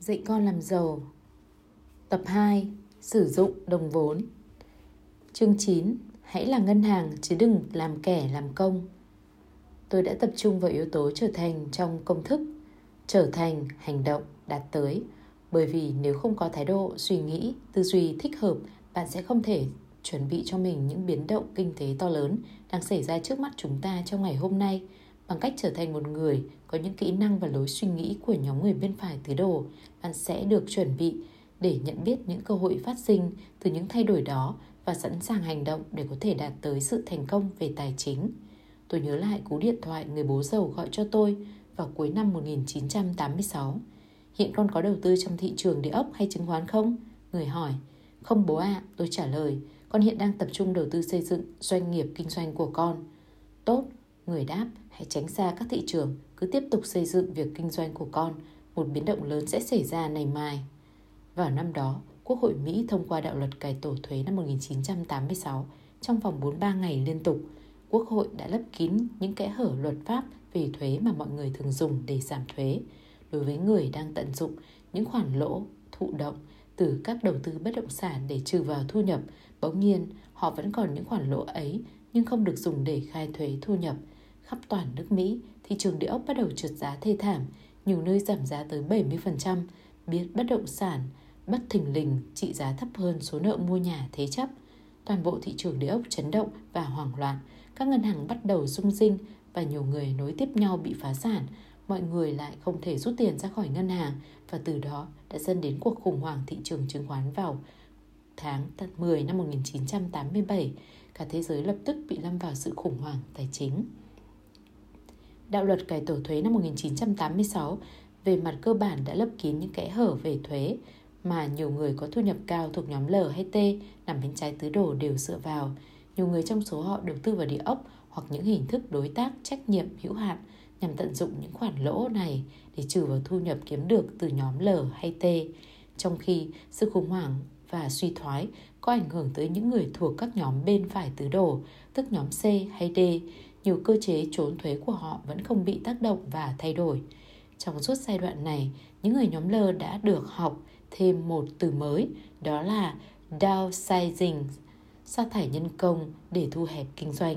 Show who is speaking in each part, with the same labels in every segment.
Speaker 1: Dạy con làm giàu. Tập 2 Sử dụng đồng vốn. Chương 9 Hãy là ngân hàng chứ đừng làm kẻ làm công. Tôi đã tập trung vào yếu tố trở thành trong công thức Trở thành, hành động, đạt tới. Bởi vì nếu không có thái độ, suy nghĩ, tư duy thích hợp Bạn sẽ không thể chuẩn bị cho mình những biến động kinh tế to lớn đang xảy ra trước mắt chúng ta trong ngày hôm nay – Bằng cách trở thành một người có những kỹ năng và lối suy nghĩ của nhóm người bên phải tứ đồ, bạn sẽ được chuẩn bị để nhận biết những cơ hội phát sinh từ những thay đổi đó và sẵn sàng hành động để có thể đạt tới sự thành công về tài chính. Tôi nhớ lại cú điện thoại người bố giàu gọi cho tôi vào cuối năm 1986. Hiện con có đầu tư trong thị trường địa ốc hay chứng khoán không? Người hỏi. Không bố ạ, à, tôi trả lời. Con hiện đang tập trung đầu tư xây dựng doanh nghiệp kinh doanh của con. Tốt, Người đáp, hãy tránh xa các thị trường, cứ tiếp tục xây dựng việc kinh doanh của con, một biến động lớn sẽ xảy ra ngày mai. Vào năm đó, Quốc hội Mỹ thông qua đạo luật cải tổ thuế năm 1986 trong vòng 43 ngày liên tục. Quốc hội đã lấp kín những kẽ hở luật pháp về thuế mà mọi người thường dùng để giảm thuế. Đối với người đang tận dụng những khoản lỗ thụ động từ các đầu tư bất động sản để trừ vào thu nhập, bỗng nhiên họ vẫn còn những khoản lỗ ấy nhưng không được dùng để khai thuế thu nhập – khắp toàn nước Mỹ, thị trường địa ốc bắt đầu trượt giá thê thảm, nhiều nơi giảm giá tới 70%, biết bất động sản, bất thình lình trị giá thấp hơn số nợ mua nhà thế chấp. Toàn bộ thị trường địa ốc chấn động và hoảng loạn, các ngân hàng bắt đầu rung rinh và nhiều người nối tiếp nhau bị phá sản, mọi người lại không thể rút tiền ra khỏi ngân hàng và từ đó đã dẫn đến cuộc khủng hoảng thị trường chứng khoán vào tháng 10 năm 1987. Cả thế giới lập tức bị lâm vào sự khủng hoảng tài chính. Đạo luật cải tổ thuế năm 1986 về mặt cơ bản đã lấp kín những kẽ hở về thuế mà nhiều người có thu nhập cao thuộc nhóm L hay T nằm bên trái tứ đồ đều dựa vào. Nhiều người trong số họ đầu tư vào địa ốc hoặc những hình thức đối tác trách nhiệm hữu hạn nhằm tận dụng những khoản lỗ này để trừ vào thu nhập kiếm được từ nhóm L hay T. Trong khi sự khủng hoảng và suy thoái có ảnh hưởng tới những người thuộc các nhóm bên phải tứ đồ, tức nhóm C hay D, nhiều cơ chế trốn thuế của họ vẫn không bị tác động và thay đổi. Trong suốt giai đoạn này, những người nhóm L đã được học thêm một từ mới, đó là downsizing, sa thải nhân công để thu hẹp kinh doanh.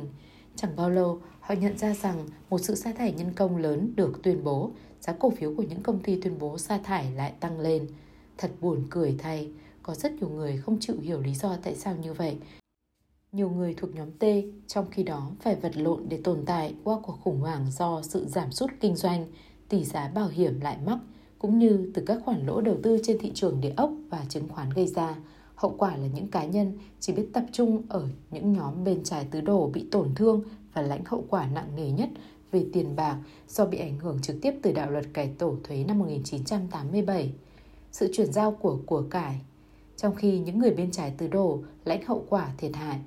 Speaker 1: Chẳng bao lâu, họ nhận ra rằng một sự sa thải nhân công lớn được tuyên bố, giá cổ phiếu của những công ty tuyên bố sa thải lại tăng lên. Thật buồn cười thay, có rất nhiều người không chịu hiểu lý do tại sao như vậy nhiều người thuộc nhóm T trong khi đó phải vật lộn để tồn tại qua cuộc khủng hoảng do sự giảm sút kinh doanh, tỷ giá bảo hiểm lại mắc, cũng như từ các khoản lỗ đầu tư trên thị trường địa ốc và chứng khoán gây ra. Hậu quả là những cá nhân chỉ biết tập trung ở những nhóm bên trái tứ đồ bị tổn thương và lãnh hậu quả nặng nề nhất về tiền bạc do bị ảnh hưởng trực tiếp từ đạo luật cải tổ thuế năm 1987. Sự chuyển giao của của cải trong khi những người bên trái tứ đồ lãnh hậu quả thiệt hại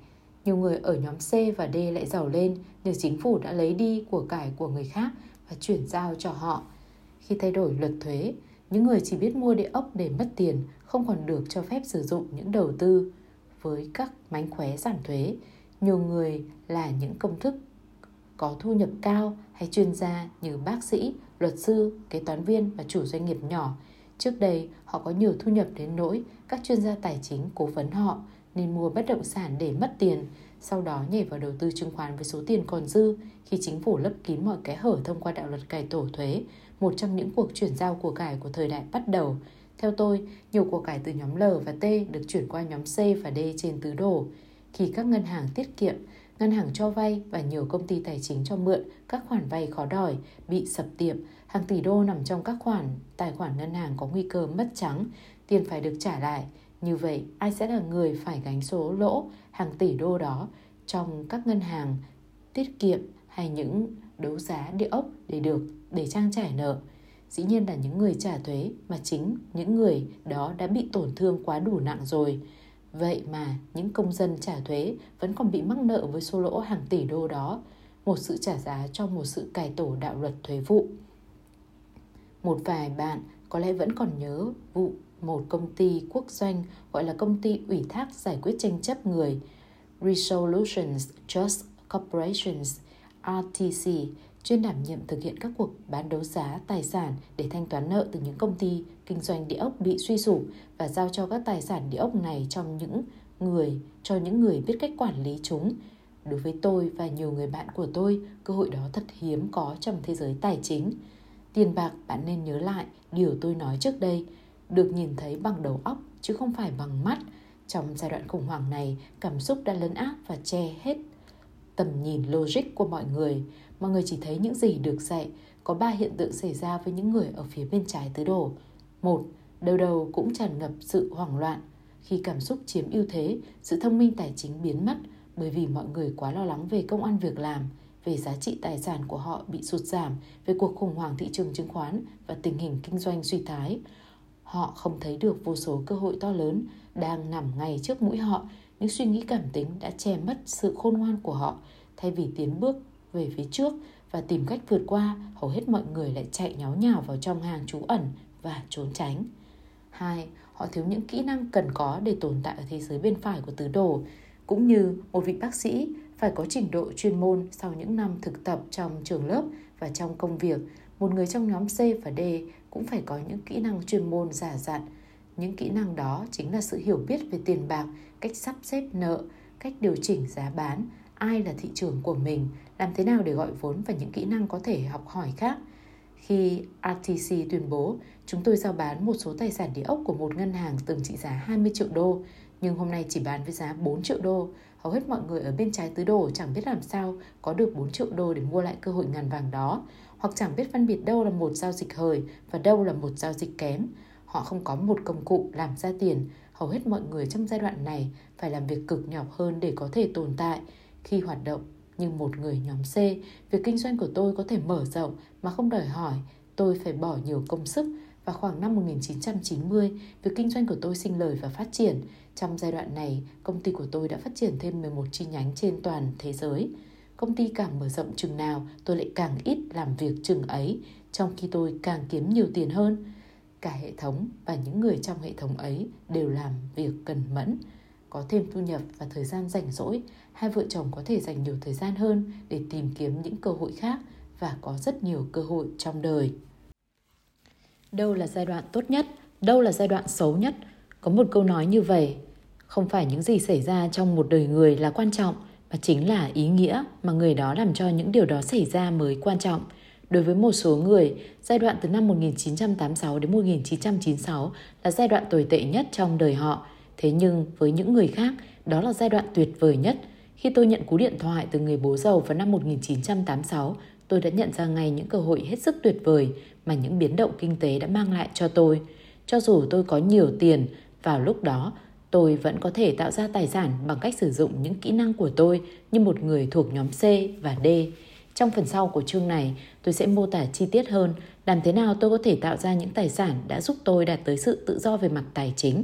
Speaker 1: nhiều người ở nhóm C và D lại giàu lên nhờ chính phủ đã lấy đi của cải của người khác và chuyển giao cho họ. Khi thay đổi luật thuế, những người chỉ biết mua địa ốc để mất tiền không còn được cho phép sử dụng những đầu tư với các mánh khóe giảm thuế. Nhiều người là những công thức có thu nhập cao hay chuyên gia như bác sĩ, luật sư, kế toán viên và chủ doanh nghiệp nhỏ. Trước đây, họ có nhiều thu nhập đến nỗi các chuyên gia tài chính cố vấn họ nên mua bất động sản để mất tiền, sau đó nhảy vào đầu tư chứng khoán với số tiền còn dư khi chính phủ lấp kín mọi cái hở thông qua đạo luật cải tổ thuế, một trong những cuộc chuyển giao của cải của thời đại bắt đầu. Theo tôi, nhiều của cải từ nhóm L và T được chuyển qua nhóm C và D trên tứ đồ. Khi các ngân hàng tiết kiệm, ngân hàng cho vay và nhiều công ty tài chính cho mượn các khoản vay khó đòi bị sập tiệm, hàng tỷ đô nằm trong các khoản tài khoản ngân hàng có nguy cơ mất trắng, tiền phải được trả lại, như vậy, ai sẽ là người phải gánh số lỗ hàng tỷ đô đó trong các ngân hàng tiết kiệm hay những đấu giá địa ốc để được để trang trải nợ? Dĩ nhiên là những người trả thuế mà chính những người đó đã bị tổn thương quá đủ nặng rồi. Vậy mà những công dân trả thuế vẫn còn bị mắc nợ với số lỗ hàng tỷ đô đó, một sự trả giá cho một sự cải tổ đạo luật thuế vụ. Một vài bạn có lẽ vẫn còn nhớ vụ một công ty quốc doanh gọi là công ty ủy thác giải quyết tranh chấp người Resolutions Just Corporations RTC chuyên đảm nhiệm thực hiện các cuộc bán đấu giá tài sản để thanh toán nợ từ những công ty kinh doanh địa ốc bị suy sụp và giao cho các tài sản địa ốc này trong những người cho những người biết cách quản lý chúng. Đối với tôi và nhiều người bạn của tôi, cơ hội đó thật hiếm có trong thế giới tài chính. Tiền bạc bạn nên nhớ lại điều tôi nói trước đây, được nhìn thấy bằng đầu óc chứ không phải bằng mắt. Trong giai đoạn khủng hoảng này, cảm xúc đã lấn áp và che hết tầm nhìn logic của mọi người. Mọi người chỉ thấy những gì được dạy. Có ba hiện tượng xảy ra với những người ở phía bên trái tứ đổ Một, đầu đầu cũng tràn ngập sự hoảng loạn. Khi cảm xúc chiếm ưu thế, sự thông minh tài chính biến mất bởi vì mọi người quá lo lắng về công ăn việc làm, về giá trị tài sản của họ bị sụt giảm, về cuộc khủng hoảng thị trường chứng khoán và tình hình kinh doanh suy thái. Họ không thấy được vô số cơ hội to lớn đang nằm ngay trước mũi họ, những suy nghĩ cảm tính đã che mất sự khôn ngoan của họ. Thay vì tiến bước về phía trước và tìm cách vượt qua, hầu hết mọi người lại chạy nháo nhào vào trong hàng trú ẩn và trốn tránh. Hai, họ thiếu những kỹ năng cần có để tồn tại ở thế giới bên phải của tứ đồ, cũng như một vị bác sĩ phải có trình độ chuyên môn sau những năm thực tập trong trường lớp và trong công việc. Một người trong nhóm C và D cũng phải có những kỹ năng chuyên môn giả dặn. Những kỹ năng đó chính là sự hiểu biết về tiền bạc, cách sắp xếp nợ, cách điều chỉnh giá bán, ai là thị trường của mình, làm thế nào để gọi vốn và những kỹ năng có thể học hỏi khác. Khi RTC tuyên bố chúng tôi giao bán một số tài sản địa ốc của một ngân hàng từng trị giá 20 triệu đô, nhưng hôm nay chỉ bán với giá 4 triệu đô. Hầu hết mọi người ở bên trái tứ đồ chẳng biết làm sao có được 4 triệu đô để mua lại cơ hội ngàn vàng đó, hoặc chẳng biết phân biệt đâu là một giao dịch hời và đâu là một giao dịch kém. Họ không có một công cụ làm ra tiền. Hầu hết mọi người trong giai đoạn này phải làm việc cực nhọc hơn để có thể tồn tại khi hoạt động như một người nhóm C, việc kinh doanh của tôi có thể mở rộng mà không đòi hỏi tôi phải bỏ nhiều công sức và khoảng năm 1990, việc kinh doanh của tôi sinh lời và phát triển. Trong giai đoạn này, công ty của tôi đã phát triển thêm 11 chi nhánh trên toàn thế giới. Công ty càng mở rộng chừng nào, tôi lại càng ít làm việc chừng ấy, trong khi tôi càng kiếm nhiều tiền hơn. Cả hệ thống và những người trong hệ thống ấy đều làm việc cần mẫn, có thêm thu nhập và thời gian rảnh rỗi, hai vợ chồng có thể dành nhiều thời gian hơn để tìm kiếm những cơ hội khác và có rất nhiều cơ hội trong đời. Đâu là giai đoạn tốt nhất, đâu là giai đoạn xấu nhất? Có một câu nói như vậy, không phải những gì xảy ra trong một đời người là quan trọng, và chính là ý nghĩa mà người đó làm cho những điều đó xảy ra mới quan trọng. Đối với một số người, giai đoạn từ năm 1986 đến 1996 là giai đoạn tồi tệ nhất trong đời họ. Thế nhưng với những người khác, đó là giai đoạn tuyệt vời nhất. Khi tôi nhận cú điện thoại từ người bố giàu vào năm 1986, tôi đã nhận ra ngay những cơ hội hết sức tuyệt vời mà những biến động kinh tế đã mang lại cho tôi. Cho dù tôi có nhiều tiền, vào lúc đó tôi vẫn có thể tạo ra tài sản bằng cách sử dụng những kỹ năng của tôi như một người thuộc nhóm C và D. Trong phần sau của chương này, tôi sẽ mô tả chi tiết hơn làm thế nào tôi có thể tạo ra những tài sản đã giúp tôi đạt tới sự tự do về mặt tài chính.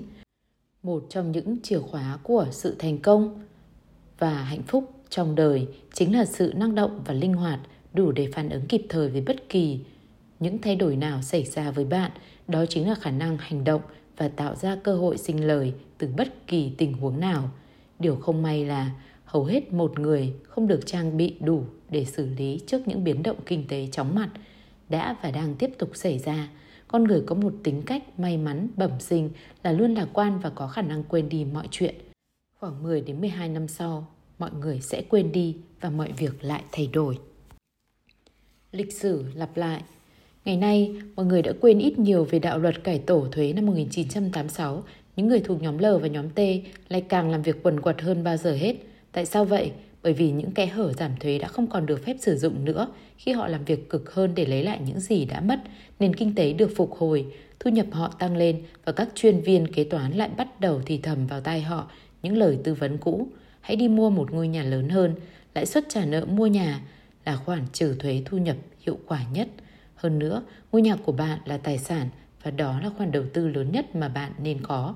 Speaker 1: Một trong những chìa khóa của sự thành công và hạnh phúc trong đời chính là sự năng động và linh hoạt đủ để phản ứng kịp thời với bất kỳ những thay đổi nào xảy ra với bạn. Đó chính là khả năng hành động và tạo ra cơ hội sinh lời từ bất kỳ tình huống nào. Điều không may là hầu hết một người không được trang bị đủ để xử lý trước những biến động kinh tế chóng mặt đã và đang tiếp tục xảy ra. Con người có một tính cách may mắn bẩm sinh là luôn lạc quan và có khả năng quên đi mọi chuyện. Khoảng 10 đến 12 năm sau, mọi người sẽ quên đi và mọi việc lại thay đổi. Lịch sử lặp lại Ngày nay, mọi người đã quên ít nhiều về đạo luật cải tổ thuế năm 1986. Những người thuộc nhóm L và nhóm T lại càng làm việc quần quật hơn bao giờ hết. Tại sao vậy? Bởi vì những kẽ hở giảm thuế đã không còn được phép sử dụng nữa khi họ làm việc cực hơn để lấy lại những gì đã mất, nền kinh tế được phục hồi, thu nhập họ tăng lên và các chuyên viên kế toán lại bắt đầu thì thầm vào tai họ những lời tư vấn cũ. Hãy đi mua một ngôi nhà lớn hơn, lãi suất trả nợ mua nhà là khoản trừ thuế thu nhập hiệu quả nhất – hơn nữa, ngôi nhà của bạn là tài sản và đó là khoản đầu tư lớn nhất mà bạn nên có.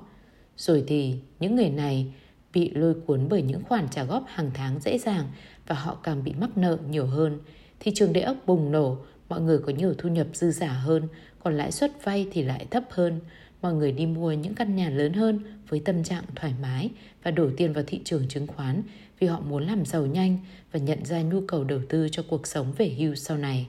Speaker 1: Rồi thì những người này bị lôi cuốn bởi những khoản trả góp hàng tháng dễ dàng và họ càng bị mắc nợ nhiều hơn. Thị trường địa ốc bùng nổ, mọi người có nhiều thu nhập dư giả hơn, còn lãi suất vay thì lại thấp hơn. Mọi người đi mua những căn nhà lớn hơn với tâm trạng thoải mái và đổ tiền vào thị trường chứng khoán vì họ muốn làm giàu nhanh và nhận ra nhu cầu đầu tư cho cuộc sống về hưu sau này.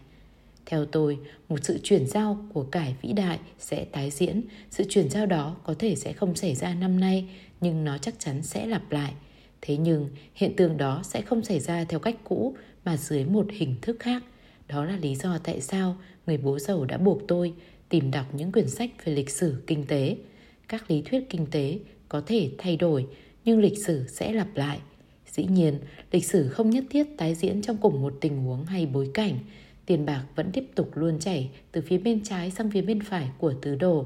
Speaker 1: Theo tôi, một sự chuyển giao của cải vĩ đại sẽ tái diễn. Sự chuyển giao đó có thể sẽ không xảy ra năm nay, nhưng nó chắc chắn sẽ lặp lại. Thế nhưng, hiện tượng đó sẽ không xảy ra theo cách cũ mà dưới một hình thức khác. Đó là lý do tại sao người bố giàu đã buộc tôi tìm đọc những quyển sách về lịch sử kinh tế. Các lý thuyết kinh tế có thể thay đổi, nhưng lịch sử sẽ lặp lại. Dĩ nhiên, lịch sử không nhất thiết tái diễn trong cùng một tình huống hay bối cảnh. Tiền bạc vẫn tiếp tục luôn chảy từ phía bên trái sang phía bên phải của tứ đồ.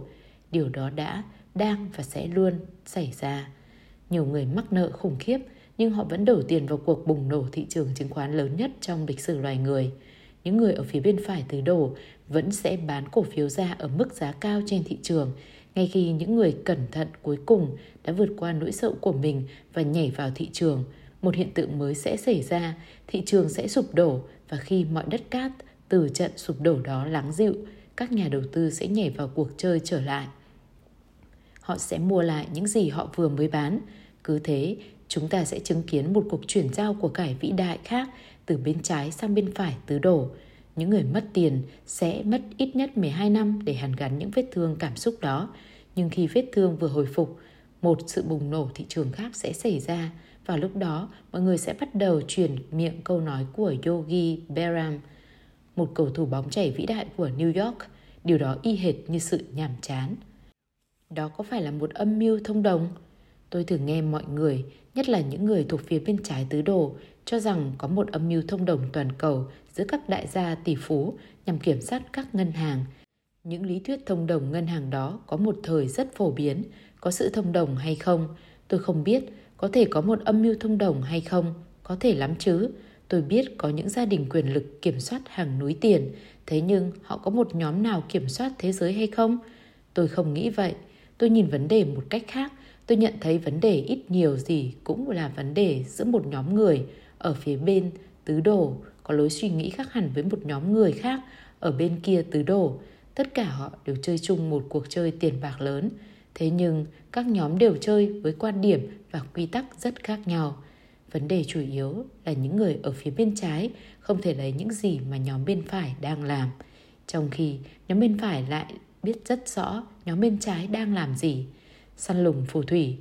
Speaker 1: Điều đó đã, đang và sẽ luôn xảy ra. Nhiều người mắc nợ khủng khiếp nhưng họ vẫn đổ tiền vào cuộc bùng nổ thị trường chứng khoán lớn nhất trong lịch sử loài người. Những người ở phía bên phải tứ đồ vẫn sẽ bán cổ phiếu ra ở mức giá cao trên thị trường, ngay khi những người cẩn thận cuối cùng đã vượt qua nỗi sợ của mình và nhảy vào thị trường. Một hiện tượng mới sẽ xảy ra, thị trường sẽ sụp đổ và khi mọi đất cát từ trận sụp đổ đó lắng dịu, các nhà đầu tư sẽ nhảy vào cuộc chơi trở lại. Họ sẽ mua lại những gì họ vừa mới bán. Cứ thế, chúng ta sẽ chứng kiến một cuộc chuyển giao của cải vĩ đại khác từ bên trái sang bên phải tứ đổ. Những người mất tiền sẽ mất ít nhất 12 năm để hàn gắn những vết thương cảm xúc đó. Nhưng khi vết thương vừa hồi phục, một sự bùng nổ thị trường khác sẽ xảy ra. Và lúc đó, mọi người sẽ bắt đầu truyền miệng câu nói của Yogi Berram, một cầu thủ bóng chảy vĩ đại của New York. Điều đó y hệt như sự nhàm chán. Đó có phải là một âm mưu thông đồng? Tôi thường nghe mọi người, nhất là những người thuộc phía bên trái tứ đồ, cho rằng có một âm mưu thông đồng toàn cầu giữa các đại gia tỷ phú nhằm kiểm soát các ngân hàng. Những lý thuyết thông đồng ngân hàng đó có một thời rất phổ biến, có sự thông đồng hay không, tôi không biết, có thể có một âm mưu thông đồng hay không, có thể lắm chứ. Tôi biết có những gia đình quyền lực kiểm soát hàng núi tiền, thế nhưng họ có một nhóm nào kiểm soát thế giới hay không? Tôi không nghĩ vậy. Tôi nhìn vấn đề một cách khác. Tôi nhận thấy vấn đề ít nhiều gì cũng là vấn đề giữa một nhóm người ở phía bên tứ đồ có lối suy nghĩ khác hẳn với một nhóm người khác ở bên kia tứ đồ. Tất cả họ đều chơi chung một cuộc chơi tiền bạc lớn. Thế nhưng các nhóm đều chơi với quan điểm và quy tắc rất khác nhau. Vấn đề chủ yếu là những người ở phía bên trái không thể lấy những gì mà nhóm bên phải đang làm. Trong khi nhóm bên phải lại biết rất rõ nhóm bên trái đang làm gì. Săn lùng phù thủy.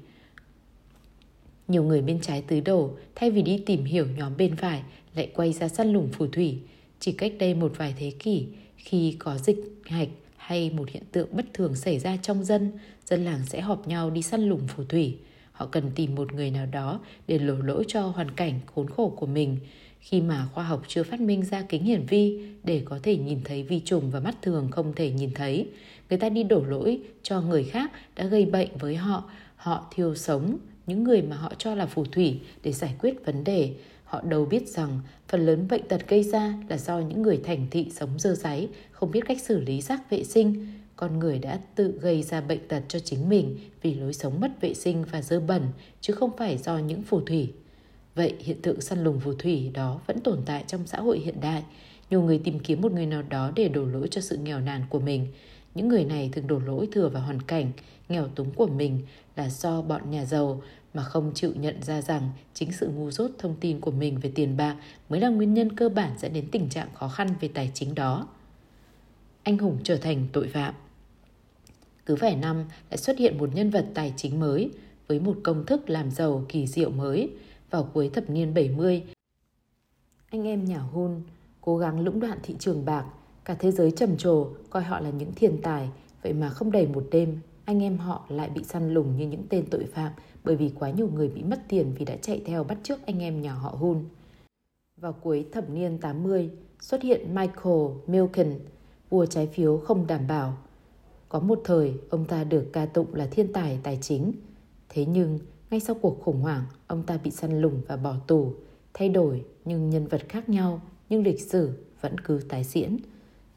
Speaker 1: Nhiều người bên trái tứ đổ thay vì đi tìm hiểu nhóm bên phải lại quay ra săn lùng phù thủy. Chỉ cách đây một vài thế kỷ, khi có dịch hạch hay một hiện tượng bất thường xảy ra trong dân, dân làng sẽ họp nhau đi săn lùng phù thủy. Họ cần tìm một người nào đó để đổ lỗi cho hoàn cảnh khốn khổ của mình. Khi mà khoa học chưa phát minh ra kính hiển vi để có thể nhìn thấy vi trùng và mắt thường không thể nhìn thấy, người ta đi đổ lỗi cho người khác đã gây bệnh với họ. Họ thiêu sống những người mà họ cho là phù thủy để giải quyết vấn đề. Họ đâu biết rằng phần lớn bệnh tật gây ra là do những người thành thị sống dơ giấy không biết cách xử lý rác vệ sinh, con người đã tự gây ra bệnh tật cho chính mình vì lối sống mất vệ sinh và dơ bẩn, chứ không phải do những phù thủy. Vậy hiện tượng săn lùng phù thủy đó vẫn tồn tại trong xã hội hiện đại. Nhiều người tìm kiếm một người nào đó để đổ lỗi cho sự nghèo nàn của mình. Những người này thường đổ lỗi thừa vào hoàn cảnh nghèo túng của mình là do bọn nhà giàu mà không chịu nhận ra rằng chính sự ngu dốt thông tin của mình về tiền bạc mới là nguyên nhân cơ bản dẫn đến tình trạng khó khăn về tài chính đó. Anh hùng trở thành tội phạm. Cứ vài năm lại xuất hiện một nhân vật tài chính mới với một công thức làm giàu kỳ diệu mới vào cuối thập niên 70. Anh em nhà Hun cố gắng lũng đoạn thị trường bạc, cả thế giới trầm trồ coi họ là những thiên tài, vậy mà không đầy một đêm anh em họ lại bị săn lùng như những tên tội phạm bởi vì quá nhiều người bị mất tiền vì đã chạy theo bắt chước anh em nhà họ Hun. Vào cuối thập niên 80, xuất hiện Michael Milken, vua trái phiếu không đảm bảo, có một thời, ông ta được ca tụng là thiên tài tài chính. Thế nhưng, ngay sau cuộc khủng hoảng, ông ta bị săn lùng và bỏ tù. Thay đổi nhưng nhân vật khác nhau, nhưng lịch sử vẫn cứ tái diễn.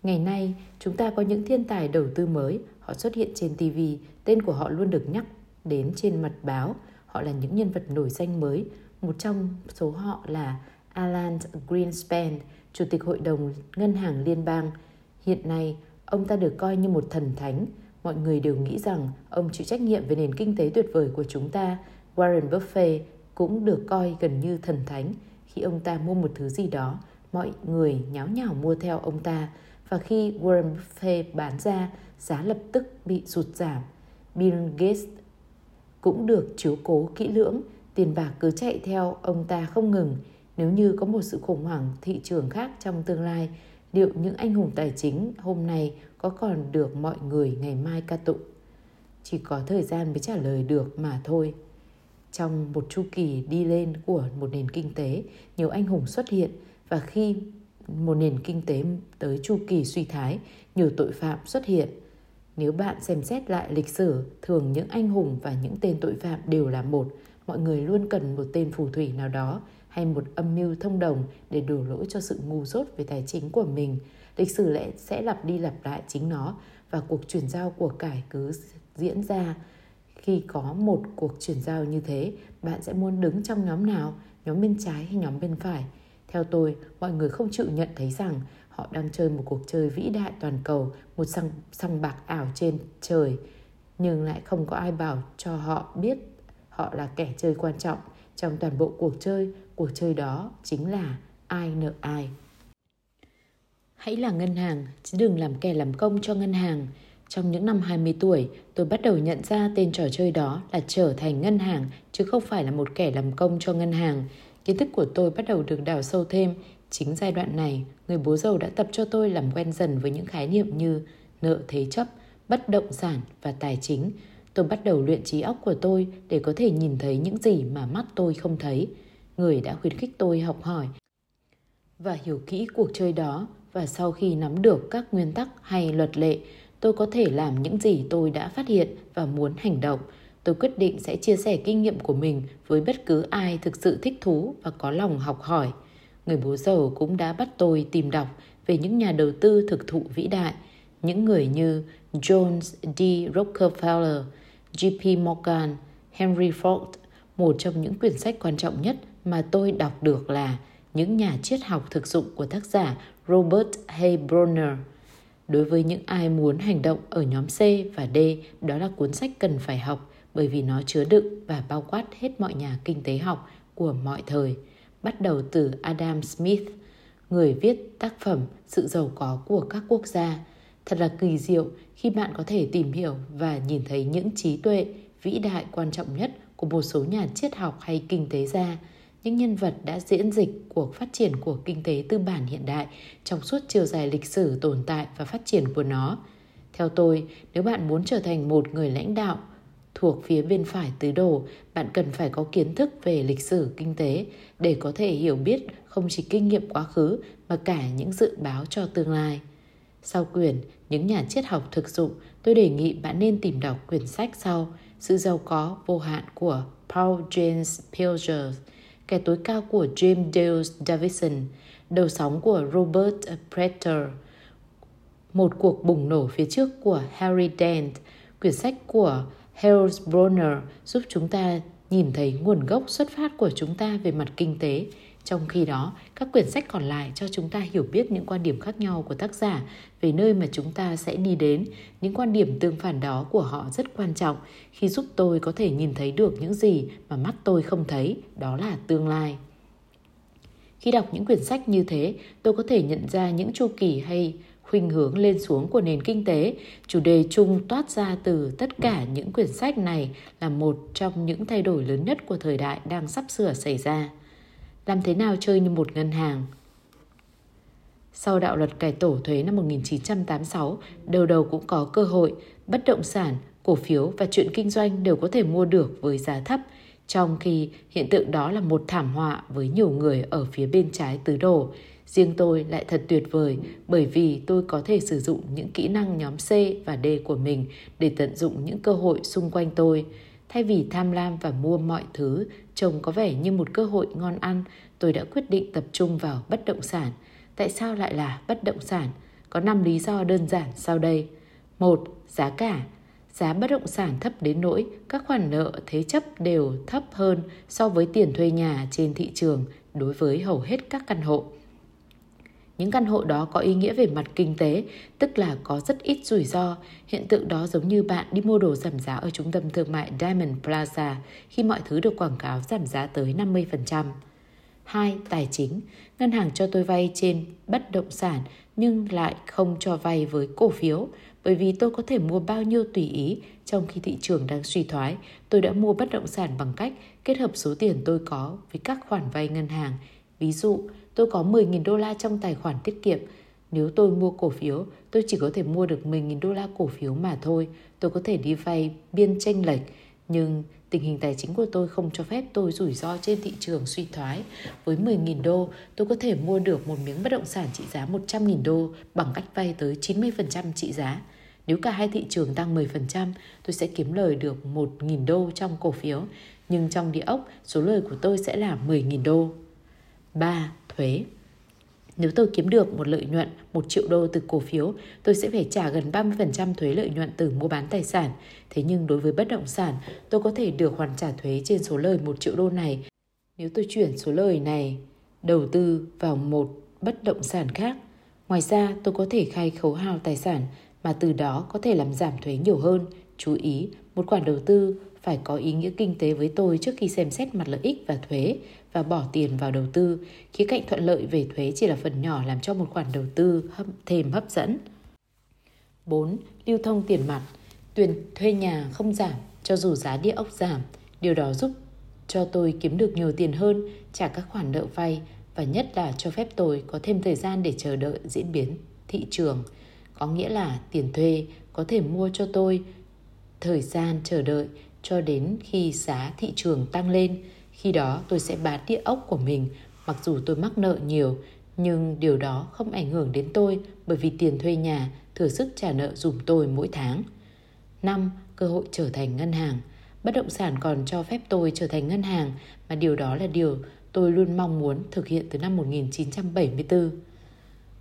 Speaker 1: Ngày nay, chúng ta có những thiên tài đầu tư mới, họ xuất hiện trên TV, tên của họ luôn được nhắc đến trên mặt báo. Họ là những nhân vật nổi danh mới. Một trong số họ là Alan Greenspan, Chủ tịch Hội đồng Ngân hàng Liên bang. Hiện nay, Ông ta được coi như một thần thánh. Mọi người đều nghĩ rằng ông chịu trách nhiệm về nền kinh tế tuyệt vời của chúng ta. Warren Buffett cũng được coi gần như thần thánh. Khi ông ta mua một thứ gì đó, mọi người nháo nhào mua theo ông ta và khi Warren Buffett bán ra, giá lập tức bị sụt giảm. Bill Gates cũng được chiếu cố kỹ lưỡng, tiền bạc cứ chạy theo ông ta không ngừng. Nếu như có một sự khủng hoảng thị trường khác trong tương lai, liệu những anh hùng tài chính hôm nay có còn được mọi người ngày mai ca tụng? Chỉ có thời gian mới trả lời được mà thôi. Trong một chu kỳ đi lên của một nền kinh tế, nhiều anh hùng xuất hiện và khi một nền kinh tế tới chu kỳ suy thái, nhiều tội phạm xuất hiện. Nếu bạn xem xét lại lịch sử, thường những anh hùng và những tên tội phạm đều là một. Mọi người luôn cần một tên phù thủy nào đó hay một âm mưu thông đồng để đổ lỗi cho sự ngu dốt về tài chính của mình. Lịch sử lẽ sẽ lặp đi lặp lại chính nó và cuộc chuyển giao của cải cứ diễn ra. Khi có một cuộc chuyển giao như thế, bạn sẽ muốn đứng trong nhóm nào, nhóm bên trái hay nhóm bên phải? Theo tôi, mọi người không chịu nhận thấy rằng họ đang chơi một cuộc chơi vĩ đại toàn cầu, một song, song bạc ảo trên trời. Nhưng lại không có ai bảo cho họ biết họ là kẻ chơi quan trọng trong toàn bộ cuộc chơi. Cuộc chơi đó chính là ai nợ ai. Hãy là ngân hàng, chứ đừng làm kẻ làm công cho ngân hàng. Trong những năm 20 tuổi, tôi bắt đầu nhận ra tên trò chơi đó là trở thành ngân hàng, chứ không phải là một kẻ làm công cho ngân hàng. Kiến thức của tôi bắt đầu được đào sâu thêm. Chính giai đoạn này, người bố giàu đã tập cho tôi làm quen dần với những khái niệm như nợ thế chấp, bất động sản và tài chính. Tôi bắt đầu luyện trí óc của tôi để có thể nhìn thấy những gì mà mắt tôi không thấy. Người đã khuyến khích tôi học hỏi và hiểu kỹ cuộc chơi đó và sau khi nắm được các nguyên tắc hay luật lệ, tôi có thể làm những gì tôi đã phát hiện và muốn hành động – tôi quyết định sẽ chia sẻ kinh nghiệm của mình với bất cứ ai thực sự thích thú và có lòng học hỏi. Người bố giàu cũng đã bắt tôi tìm đọc về những nhà đầu tư thực thụ vĩ đại, những người như Jones D. Rockefeller, JP Morgan, Henry Ford. Một trong những quyển sách quan trọng nhất mà tôi đọc được là Những nhà triết học thực dụng của tác giả Robert Haybroner Đối với những ai muốn hành động ở nhóm C và D, đó là cuốn sách cần phải học bởi vì nó chứa đựng và bao quát hết mọi nhà kinh tế học của mọi thời, bắt đầu từ Adam Smith, người viết tác phẩm Sự giàu có của các quốc gia. Thật là kỳ diệu khi bạn có thể tìm hiểu và nhìn thấy những trí tuệ vĩ đại quan trọng nhất của một số nhà triết học hay kinh tế gia, những nhân vật đã diễn dịch cuộc phát triển của kinh tế tư bản hiện đại trong suốt chiều dài lịch sử tồn tại và phát triển của nó. Theo tôi, nếu bạn muốn trở thành một người lãnh đạo, thuộc phía bên phải tứ đồ, bạn cần phải có kiến thức về lịch sử kinh tế để có thể hiểu biết không chỉ kinh nghiệm quá khứ mà cả những dự báo cho tương lai. Sau quyển Những nhà triết học thực dụng, tôi đề nghị bạn nên tìm đọc quyển sách sau Sự giàu có vô hạn của Paul James Pilger, Kẻ tối cao của James Dale Davison, Đầu sóng của Robert Preter, Một cuộc bùng nổ phía trước của Harry Dent, quyển sách của Harold Bronner giúp chúng ta nhìn thấy nguồn gốc xuất phát của chúng ta về mặt kinh tế. Trong khi đó, các quyển sách còn lại cho chúng ta hiểu biết những quan điểm khác nhau của tác giả về nơi mà chúng ta sẽ đi đến. Những quan điểm tương phản đó của họ rất quan trọng khi giúp tôi có thể nhìn thấy được những gì mà mắt tôi không thấy, đó là tương lai. Khi đọc những quyển sách như thế, tôi có thể nhận ra những chu kỳ hay khuynh hướng lên xuống của nền kinh tế, chủ đề chung toát ra từ tất cả những quyển sách này là một trong những thay đổi lớn nhất của thời đại đang sắp sửa xảy ra. Làm thế nào chơi như một ngân hàng? Sau đạo luật cải tổ thuế năm 1986, đầu đầu cũng có cơ hội, bất động sản, cổ phiếu và chuyện kinh doanh đều có thể mua được với giá thấp, trong khi hiện tượng đó là một thảm họa với nhiều người ở phía bên trái tứ đồ. Riêng tôi lại thật tuyệt vời bởi vì tôi có thể sử dụng những kỹ năng nhóm C và D của mình để tận dụng những cơ hội xung quanh tôi. Thay vì tham lam và mua mọi thứ trông có vẻ như một cơ hội ngon ăn, tôi đã quyết định tập trung vào bất động sản. Tại sao lại là bất động sản? Có 5 lý do đơn giản sau đây. một Giá cả. Giá bất động sản thấp đến nỗi các khoản nợ thế chấp đều thấp hơn so với tiền thuê nhà trên thị trường đối với hầu hết các căn hộ. Những căn hộ đó có ý nghĩa về mặt kinh tế, tức là có rất ít rủi ro. Hiện tượng đó giống như bạn đi mua đồ giảm giá ở trung tâm thương mại Diamond Plaza khi mọi thứ được quảng cáo giảm giá tới 50%. 2. Tài chính. Ngân hàng cho tôi vay trên bất động sản nhưng lại không cho vay với cổ phiếu bởi vì tôi có thể mua bao nhiêu tùy ý trong khi thị trường đang suy thoái. Tôi đã mua bất động sản bằng cách kết hợp số tiền tôi có với các khoản vay ngân hàng. Ví dụ, tôi có 10.000 đô la trong tài khoản tiết kiệm. Nếu tôi mua cổ phiếu, tôi chỉ có thể mua được 10.000 đô la cổ phiếu mà thôi. Tôi có thể đi vay biên tranh lệch, nhưng tình hình tài chính của tôi không cho phép tôi rủi ro trên thị trường suy thoái. Với 10.000 đô, tôi có thể mua được một miếng bất động sản trị giá 100.000 đô bằng cách vay tới 90% trị giá. Nếu cả hai thị trường tăng 10%, tôi sẽ kiếm lời được 1.000 đô trong cổ phiếu, nhưng trong địa ốc, số lời của tôi sẽ là 10.000 đô. 3. Thuế nếu tôi kiếm được một lợi nhuận 1 triệu đô từ cổ phiếu, tôi sẽ phải trả gần 30% thuế lợi nhuận từ mua bán tài sản. Thế nhưng đối với bất động sản, tôi có thể được hoàn trả thuế trên số lời 1 triệu đô này nếu tôi chuyển số lời này đầu tư vào một bất động sản khác. Ngoài ra, tôi có thể khai khấu hao tài sản mà từ đó có thể làm giảm thuế nhiều hơn. Chú ý, một khoản đầu tư phải có ý nghĩa kinh tế với tôi trước khi xem xét mặt lợi ích và thuế và bỏ tiền vào đầu tư. Khía cạnh thuận lợi về thuế chỉ là phần nhỏ làm cho một khoản đầu tư hấp, thêm hấp dẫn. 4. Lưu thông tiền mặt. Tiền thuê nhà không giảm cho dù giá địa ốc giảm. Điều đó giúp cho tôi kiếm được nhiều tiền hơn, trả các khoản nợ vay và nhất là cho phép tôi có thêm thời gian để chờ đợi diễn biến thị trường. Có nghĩa là tiền thuê có thể mua cho tôi thời gian chờ đợi cho đến khi giá thị trường tăng lên. Khi đó tôi sẽ bán địa ốc của mình mặc dù tôi mắc nợ nhiều nhưng điều đó không ảnh hưởng đến tôi bởi vì tiền thuê nhà thừa sức trả nợ dùm tôi mỗi tháng. 5. Cơ hội trở thành ngân hàng Bất động sản còn cho phép tôi trở thành ngân hàng mà điều đó là điều tôi luôn mong muốn thực hiện từ năm 1974.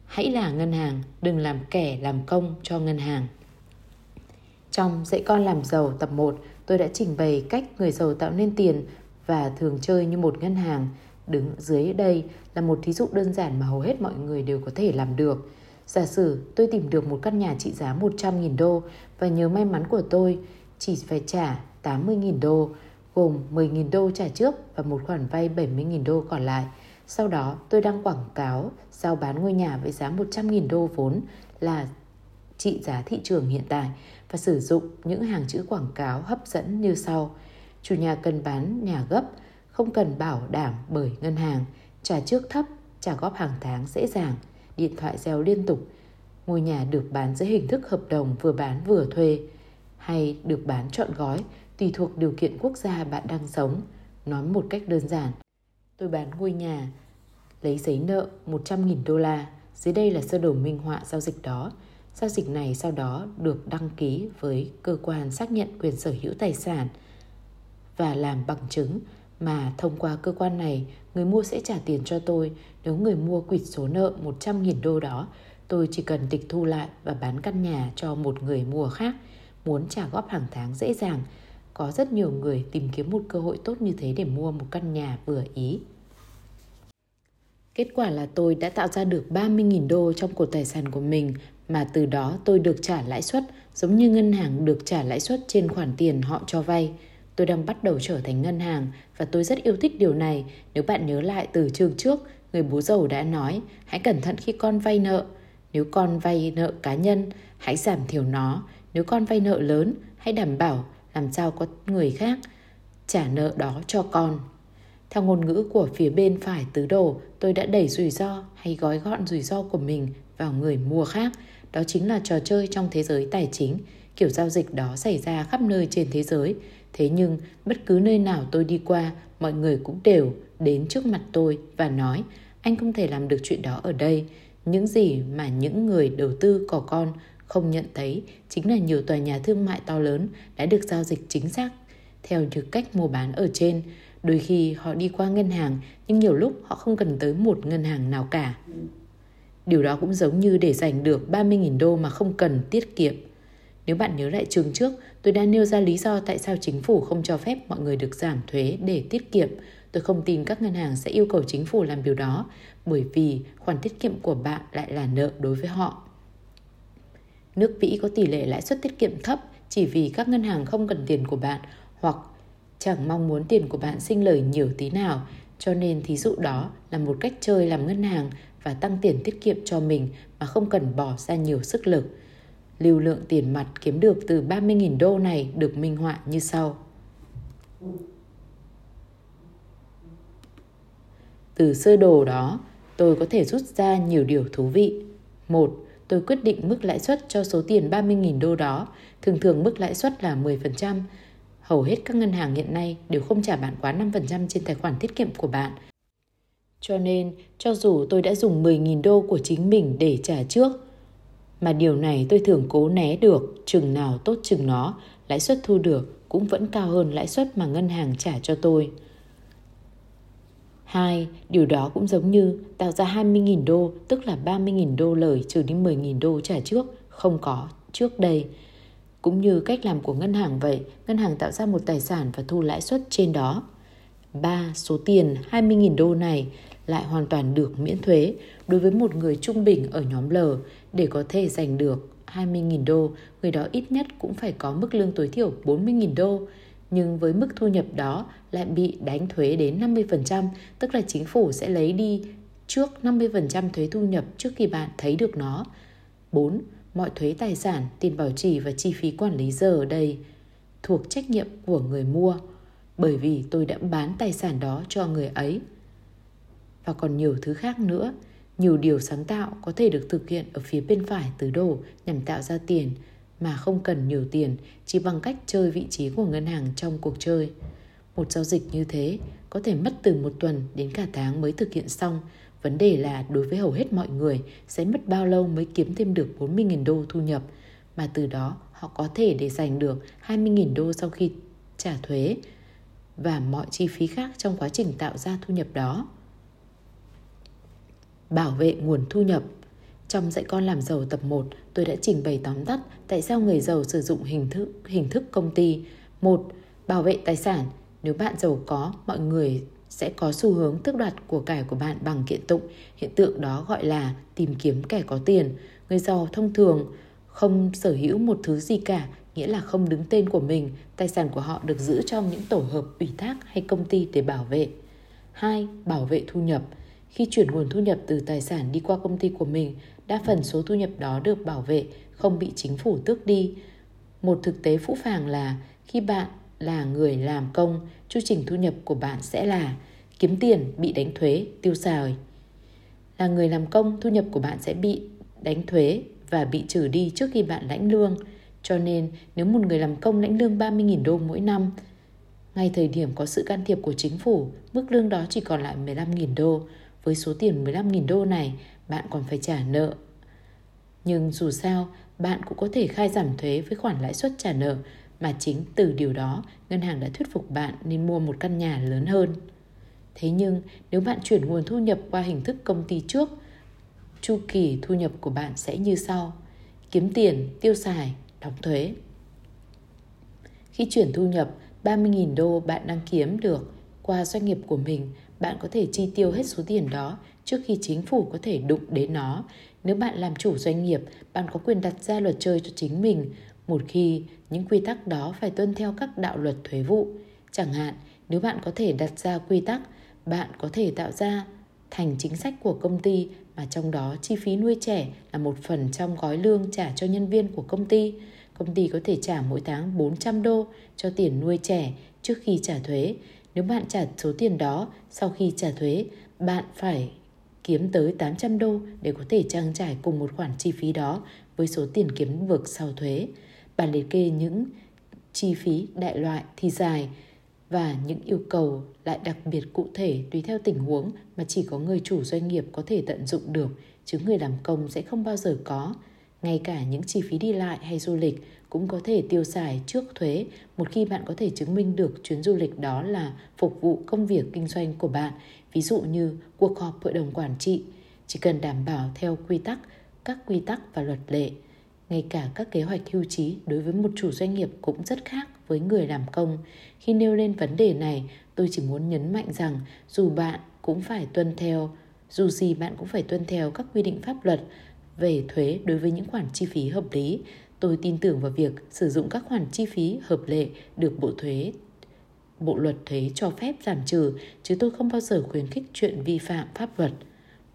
Speaker 1: Hãy là ngân hàng, đừng làm kẻ làm công cho ngân hàng. Trong Dạy con làm giàu tập 1, tôi đã trình bày cách người giàu tạo nên tiền và thường chơi như một ngân hàng. Đứng dưới đây là một thí dụ đơn giản mà hầu hết mọi người đều có thể làm được. Giả sử tôi tìm được một căn nhà trị giá 100.000 đô và nhớ may mắn của tôi chỉ phải trả 80.000 đô, gồm 10.000 đô trả trước và một khoản vay 70.000 đô còn lại. Sau đó tôi đăng quảng cáo giao bán ngôi nhà với giá 100.000 đô vốn là trị giá thị trường hiện tại và sử dụng những hàng chữ quảng cáo hấp dẫn như sau. Chủ nhà cần bán nhà gấp, không cần bảo đảm bởi ngân hàng, trả trước thấp, trả góp hàng tháng dễ dàng, điện thoại reo liên tục. Ngôi nhà được bán dưới hình thức hợp đồng vừa bán vừa thuê hay được bán trọn gói tùy thuộc điều kiện quốc gia bạn đang sống. Nói một cách đơn giản, tôi bán ngôi nhà, lấy giấy nợ 100.000 đô la. Dưới đây là sơ đồ minh họa giao dịch đó. Giao dịch này sau đó được đăng ký với cơ quan xác nhận quyền sở hữu tài sản và làm bằng chứng mà thông qua cơ quan này, người mua sẽ trả tiền cho tôi nếu người mua quỵt số nợ 100.000 đô đó. Tôi chỉ cần tịch thu lại và bán căn nhà cho một người mua khác muốn trả góp hàng tháng dễ dàng có rất nhiều người tìm kiếm một cơ hội tốt như thế để mua một căn nhà vừa ý. Kết quả là tôi đã tạo ra được 30.000 đô trong cổ tài sản của mình mà từ đó tôi được trả lãi suất giống như ngân hàng được trả lãi suất trên khoản tiền họ cho vay. Tôi đang bắt đầu trở thành ngân hàng và tôi rất yêu thích điều này. Nếu bạn nhớ lại từ trường trước, người bố giàu đã nói hãy cẩn thận khi con vay nợ. Nếu con vay nợ cá nhân, hãy giảm thiểu nó. Nếu con vay nợ lớn, hãy đảm bảo làm sao có người khác trả nợ đó cho con. Theo ngôn ngữ của phía bên phải tứ đồ, tôi đã đẩy rủi ro hay gói gọn rủi ro của mình vào người mua khác. Đó chính là trò chơi trong thế giới tài chính. Kiểu giao dịch đó xảy ra khắp nơi trên thế giới. Thế nhưng, bất cứ nơi nào tôi đi qua, mọi người cũng đều đến trước mặt tôi và nói anh không thể làm được chuyện đó ở đây. Những gì mà những người đầu tư có con không nhận thấy chính là nhiều tòa nhà thương mại to lớn đã được giao dịch chính xác theo như cách mua bán ở trên. Đôi khi họ đi qua ngân hàng nhưng nhiều lúc họ không cần tới một ngân hàng nào cả. Điều đó cũng giống như để giành được 30.000 đô mà không cần tiết kiệm. Nếu bạn nhớ lại trường trước, tôi đã nêu ra lý do tại sao chính phủ không cho phép mọi người được giảm thuế để tiết kiệm. Tôi không tin các ngân hàng sẽ yêu cầu chính phủ làm điều đó bởi vì khoản tiết kiệm của bạn lại là nợ đối với họ. Nước Mỹ có tỷ lệ lãi suất tiết kiệm thấp chỉ vì các ngân hàng không cần tiền của bạn hoặc chẳng mong muốn tiền của bạn sinh lời nhiều tí nào cho nên thí dụ đó là một cách chơi làm ngân hàng và tăng tiền tiết kiệm cho mình mà không cần bỏ ra nhiều sức lực. Lưu lượng tiền mặt kiếm được từ 30.000 đô này được minh họa như sau. Từ sơ đồ đó, tôi có thể rút ra nhiều điều thú vị. Một, tôi quyết định mức lãi suất cho số tiền 30.000 đô đó. Thường thường mức lãi suất là 10%. Hầu hết các ngân hàng hiện nay đều không trả bạn quá 5% trên tài khoản tiết kiệm của bạn. Cho nên, cho dù tôi đã dùng 10.000 đô của chính mình để trả trước, mà điều này tôi thường cố né được, chừng nào tốt chừng nó, lãi suất thu được cũng vẫn cao hơn lãi suất mà ngân hàng trả cho tôi. Hai, điều đó cũng giống như tạo ra 20.000 đô, tức là 30.000 đô lời trừ đi 10.000 đô trả trước, không có trước đây. Cũng như cách làm của ngân hàng vậy, ngân hàng tạo ra một tài sản và thu lãi suất trên đó. 3. Số tiền 20.000 đô này lại hoàn toàn được miễn thuế đối với một người trung bình ở nhóm L để có thể giành được 20.000 đô, người đó ít nhất cũng phải có mức lương tối thiểu 40.000 đô. Nhưng với mức thu nhập đó lại bị đánh thuế đến 50%, tức là chính phủ sẽ lấy đi trước 50% thuế thu nhập trước khi bạn thấy được nó. 4. Mọi thuế tài sản, tiền bảo trì và chi phí quản lý giờ ở đây thuộc trách nhiệm của người mua bởi vì tôi đã bán tài sản đó cho người ấy. Và còn nhiều thứ khác nữa, nhiều điều sáng tạo có thể được thực hiện ở phía bên phải tứ đồ nhằm tạo ra tiền mà không cần nhiều tiền chỉ bằng cách chơi vị trí của ngân hàng trong cuộc chơi. Một giao dịch như thế có thể mất từ một tuần đến cả tháng mới thực hiện xong. Vấn đề là đối với hầu hết mọi người sẽ mất bao lâu mới kiếm thêm được 40.000 đô thu nhập mà từ đó họ có thể để dành được 20.000 đô sau khi trả thuế và mọi chi phí khác trong quá trình tạo ra thu nhập đó. Bảo vệ nguồn thu nhập trong dạy con làm giàu tập 1, tôi đã trình bày tóm tắt tại sao người giàu sử dụng hình thức hình thức công ty. một Bảo vệ tài sản. Nếu bạn giàu có, mọi người sẽ có xu hướng tước đoạt của cải của bạn bằng kiện tụng. Hiện tượng đó gọi là tìm kiếm kẻ có tiền. Người giàu thông thường không sở hữu một thứ gì cả, nghĩa là không đứng tên của mình. Tài sản của họ được giữ trong những tổ hợp ủy thác hay công ty để bảo vệ. 2. Bảo vệ thu nhập. Khi chuyển nguồn thu nhập từ tài sản đi qua công ty của mình, đa phần số thu nhập đó được bảo vệ, không bị chính phủ tước đi. Một thực tế phũ phàng là khi bạn là người làm công, chu trình thu nhập của bạn sẽ là kiếm tiền bị đánh thuế, tiêu xài. Là người làm công, thu nhập của bạn sẽ bị đánh thuế và bị trừ đi trước khi bạn lãnh lương. Cho nên, nếu một người làm công lãnh lương 30.000 đô mỗi năm, ngay thời điểm có sự can thiệp của chính phủ, mức lương đó chỉ còn lại 15.000 đô. Với số tiền 15.000 đô này, bạn còn phải trả nợ. Nhưng dù sao, bạn cũng có thể khai giảm thuế với khoản lãi suất trả nợ mà chính từ điều đó ngân hàng đã thuyết phục bạn nên mua một căn nhà lớn hơn. Thế nhưng nếu bạn chuyển nguồn thu nhập qua hình thức công ty trước, chu kỳ thu nhập của bạn sẽ như sau: kiếm tiền, tiêu xài, đóng thuế. Khi chuyển thu nhập, 30.000 đô bạn đang kiếm được qua doanh nghiệp của mình, bạn có thể chi tiêu hết số tiền đó trước khi chính phủ có thể đụng đến nó. Nếu bạn làm chủ doanh nghiệp, bạn có quyền đặt ra luật chơi cho chính mình, một khi những quy tắc đó phải tuân theo các đạo luật thuế vụ. Chẳng hạn, nếu bạn có thể đặt ra quy tắc, bạn có thể tạo ra thành chính sách của công ty mà trong đó chi phí nuôi trẻ là một phần trong gói lương trả cho nhân viên của công ty. Công ty có thể trả mỗi tháng 400 đô cho tiền nuôi trẻ trước khi trả thuế. Nếu bạn trả số tiền đó sau khi trả thuế, bạn phải kiếm tới 800 đô để có thể trang trải cùng một khoản chi phí đó với số tiền kiếm được sau thuế. Bản liệt kê những chi phí đại loại thì dài và những yêu cầu lại đặc biệt cụ thể tùy theo tình huống mà chỉ có người chủ doanh nghiệp có thể tận dụng được, chứ người làm công sẽ không bao giờ có. Ngay cả những chi phí đi lại hay du lịch cũng có thể tiêu xài trước thuế một khi bạn có thể chứng minh được chuyến du lịch đó là phục vụ công việc kinh doanh của bạn, ví dụ như cuộc họp hội đồng quản trị, chỉ cần đảm bảo theo quy tắc, các quy tắc và luật lệ. ngay cả các kế hoạch hưu trí đối với một chủ doanh nghiệp cũng rất khác với người làm công. Khi nêu lên vấn đề này, tôi chỉ muốn nhấn mạnh rằng dù bạn cũng phải tuân theo, dù gì bạn cũng phải tuân theo các quy định pháp luật về thuế đối với những khoản chi phí hợp lý. Tôi tin tưởng vào việc sử dụng các khoản chi phí hợp lệ được Bộ Thuế Bộ luật thuế cho phép giảm trừ, chứ tôi không bao giờ khuyến khích chuyện vi phạm pháp luật.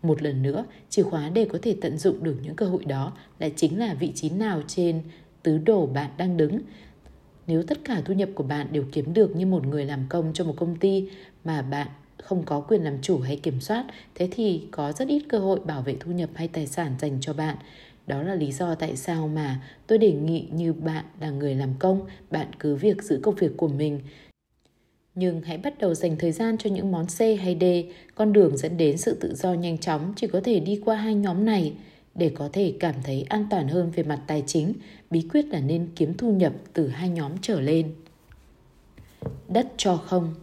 Speaker 1: Một lần nữa, chìa khóa để có thể tận dụng được những cơ hội đó lại chính là vị trí nào trên tứ đồ bạn đang đứng. Nếu tất cả thu nhập của bạn đều kiếm được như một người làm công cho một công ty mà bạn không có quyền làm chủ hay kiểm soát, thế thì có rất ít cơ hội bảo vệ thu nhập hay tài sản dành cho bạn. Đó là lý do tại sao mà tôi đề nghị như bạn là người làm công, bạn cứ việc giữ công việc của mình. Nhưng hãy bắt đầu dành thời gian cho những món C hay D, con đường dẫn đến sự tự do nhanh chóng chỉ có thể đi qua hai nhóm này để có thể cảm thấy an toàn hơn về mặt tài chính, bí quyết là nên kiếm thu nhập từ hai nhóm trở lên. Đất cho không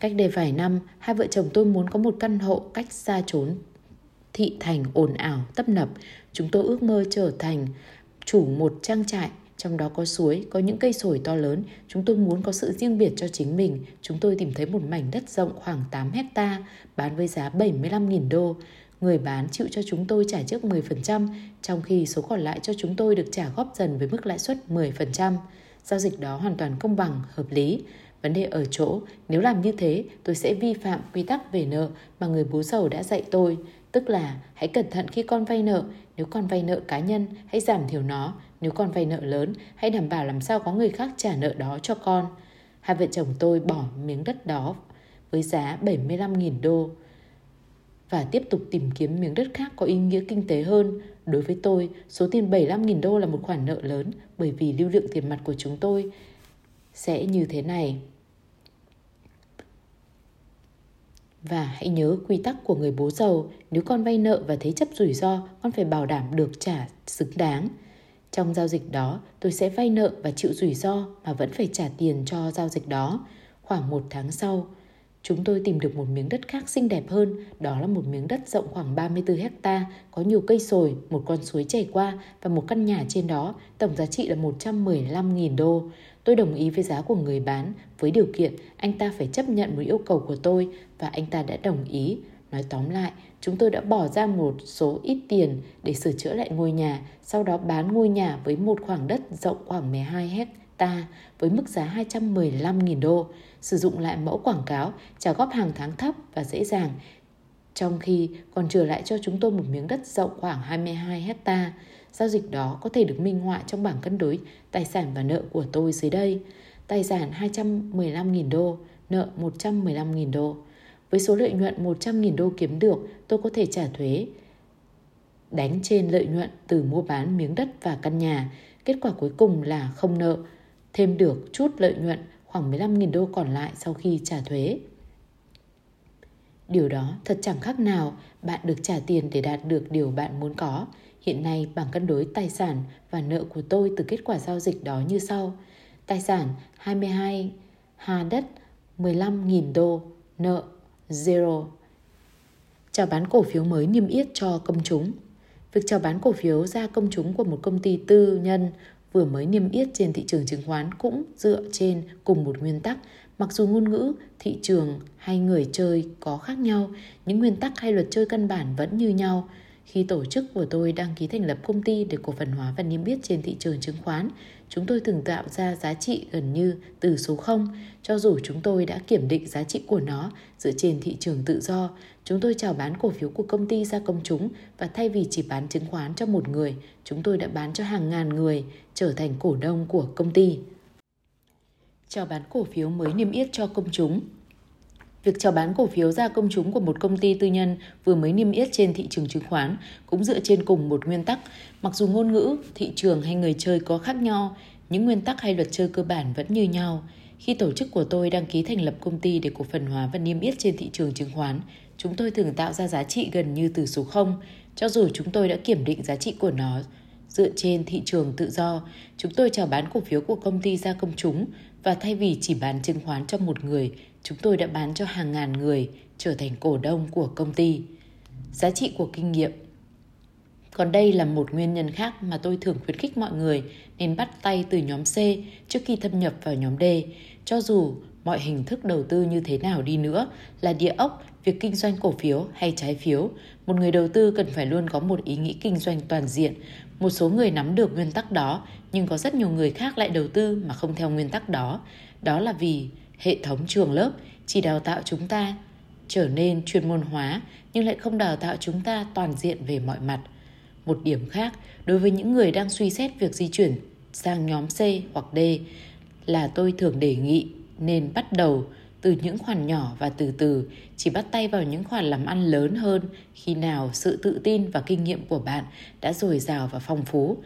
Speaker 1: Cách đây vài năm, hai vợ chồng tôi muốn có một căn hộ cách xa trốn thị thành ồn ào, tấp nập. Chúng tôi ước mơ trở thành chủ một trang trại trong đó có suối, có những cây sồi to lớn. Chúng tôi muốn có sự riêng biệt cho chính mình. Chúng tôi tìm thấy một mảnh đất rộng khoảng 8 hecta bán với giá 75.000 đô. Người bán chịu cho chúng tôi trả trước 10%, trong khi số còn lại cho chúng tôi được trả góp dần với mức lãi suất 10%. Giao dịch đó hoàn toàn công bằng, hợp lý. Vấn đề ở chỗ, nếu làm như thế, tôi sẽ vi phạm quy tắc về nợ mà người bố giàu đã dạy tôi. Tức là hãy cẩn thận khi con vay nợ, nếu con vay nợ cá nhân, hãy giảm thiểu nó. Nếu con vay nợ lớn, hãy đảm bảo làm sao có người khác trả nợ đó cho con. Hai vợ chồng tôi bỏ miếng đất đó với giá 75.000 đô và tiếp tục tìm kiếm miếng đất khác có ý nghĩa kinh tế hơn. Đối với tôi, số tiền 75.000 đô là một khoản nợ lớn bởi vì lưu lượng tiền mặt của chúng tôi sẽ như thế này. Và hãy nhớ quy tắc của người bố giàu, nếu con vay nợ và thế chấp rủi ro, con phải bảo đảm được trả xứng đáng. Trong giao dịch đó, tôi sẽ vay nợ và chịu rủi ro mà vẫn phải trả tiền cho giao dịch đó. Khoảng một tháng sau, chúng tôi tìm được một miếng đất khác xinh đẹp hơn. Đó là một miếng đất rộng khoảng 34 hecta, có nhiều cây sồi, một con suối chảy qua và một căn nhà trên đó. Tổng giá trị là 115.000 đô. Tôi đồng ý với giá của người bán với điều kiện anh ta phải chấp nhận một yêu cầu của tôi và anh ta đã đồng ý. Nói tóm lại, chúng tôi đã bỏ ra một số ít tiền để sửa chữa lại ngôi nhà, sau đó bán ngôi nhà với một khoảng đất rộng khoảng 12 hecta với mức giá 215.000 đô, sử dụng lại mẫu quảng cáo, trả góp hàng tháng thấp và dễ dàng, trong khi còn trở lại cho chúng tôi một miếng đất rộng khoảng 22 hecta. Giao dịch đó có thể được minh họa trong bảng cân đối tài sản và nợ của tôi dưới đây. Tài sản 215.000 đô, nợ 115.000 đô. Với số lợi nhuận 100.000 đô kiếm được, tôi có thể trả thuế đánh trên lợi nhuận từ mua bán miếng đất và căn nhà. Kết quả cuối cùng là không nợ, thêm được chút lợi nhuận khoảng 15.000 đô còn lại sau khi trả thuế. Điều đó thật chẳng khác nào bạn được trả tiền để đạt được điều bạn muốn có. Hiện nay bảng cân đối tài sản và nợ của tôi từ kết quả giao dịch đó như sau. Tài sản 22 ha đất 15.000 đô, nợ 0. Chào bán cổ phiếu mới niêm yết cho công chúng. Việc chào bán cổ phiếu ra công chúng của một công ty tư nhân vừa mới niêm yết trên thị trường chứng khoán cũng dựa trên cùng một nguyên tắc. Mặc dù ngôn ngữ, thị trường hay người chơi có khác nhau, những nguyên tắc hay luật chơi căn bản vẫn như nhau – khi tổ chức của tôi đăng ký thành lập công ty để cổ phần hóa và niêm yết trên thị trường chứng khoán, chúng tôi từng tạo ra giá trị gần như từ số 0, cho dù chúng tôi đã kiểm định giá trị của nó dựa trên thị trường tự do. Chúng tôi chào bán cổ phiếu của công ty ra công chúng và thay vì chỉ bán chứng khoán cho một người, chúng tôi đã bán cho hàng ngàn người trở thành cổ đông của công ty. Chào bán cổ phiếu mới niêm yết cho công chúng Việc chào bán cổ phiếu ra công chúng của một công ty tư nhân vừa mới niêm yết trên thị trường chứng khoán cũng dựa trên cùng một nguyên tắc. Mặc dù ngôn ngữ, thị trường hay người chơi có khác nhau, những nguyên tắc hay luật chơi cơ bản vẫn như nhau. Khi tổ chức của tôi đăng ký thành lập công ty để cổ phần hóa và niêm yết trên thị trường chứng khoán, chúng tôi thường tạo ra giá trị gần như từ số 0, cho dù chúng tôi đã kiểm định giá trị của nó dựa trên thị trường tự do. Chúng tôi chào bán cổ phiếu của công ty ra công chúng và thay vì chỉ bán chứng khoán cho một người, chúng tôi đã bán cho hàng ngàn người trở thành cổ đông của công ty. Giá trị của kinh nghiệm Còn đây là một nguyên nhân khác mà tôi thường khuyến khích mọi người nên bắt tay từ nhóm C trước khi thâm nhập vào nhóm D. Cho dù mọi hình thức đầu tư như thế nào đi nữa là địa ốc, việc kinh doanh cổ phiếu hay trái phiếu, một người đầu tư cần phải luôn có một ý nghĩ kinh doanh toàn diện. Một số người nắm được nguyên tắc đó, nhưng có rất nhiều người khác lại đầu tư mà không theo nguyên tắc đó. Đó là vì hệ thống trường lớp chỉ đào tạo chúng ta trở nên chuyên môn hóa nhưng lại không đào tạo chúng ta toàn diện về mọi mặt. Một điểm khác, đối với những người đang suy xét việc di chuyển sang nhóm C hoặc D là tôi thường đề nghị nên bắt đầu từ những khoản nhỏ và từ từ chỉ bắt tay vào những khoản làm ăn lớn hơn khi nào sự tự tin và kinh nghiệm của bạn đã dồi dào và phong phú.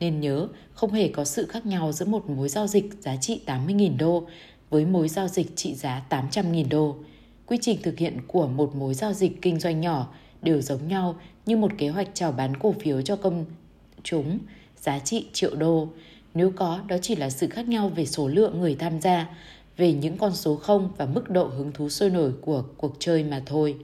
Speaker 1: Nên nhớ, không hề có sự khác nhau giữa một mối giao dịch giá trị 80.000 đô với mối giao dịch trị giá 800.000 đô. Quy trình thực hiện của một mối giao dịch kinh doanh nhỏ đều giống nhau như một kế hoạch chào bán cổ phiếu cho công chúng giá trị triệu đô. Nếu có, đó chỉ là sự khác nhau về số lượng người tham gia, về những con số không và mức độ hứng thú sôi nổi của cuộc chơi mà thôi.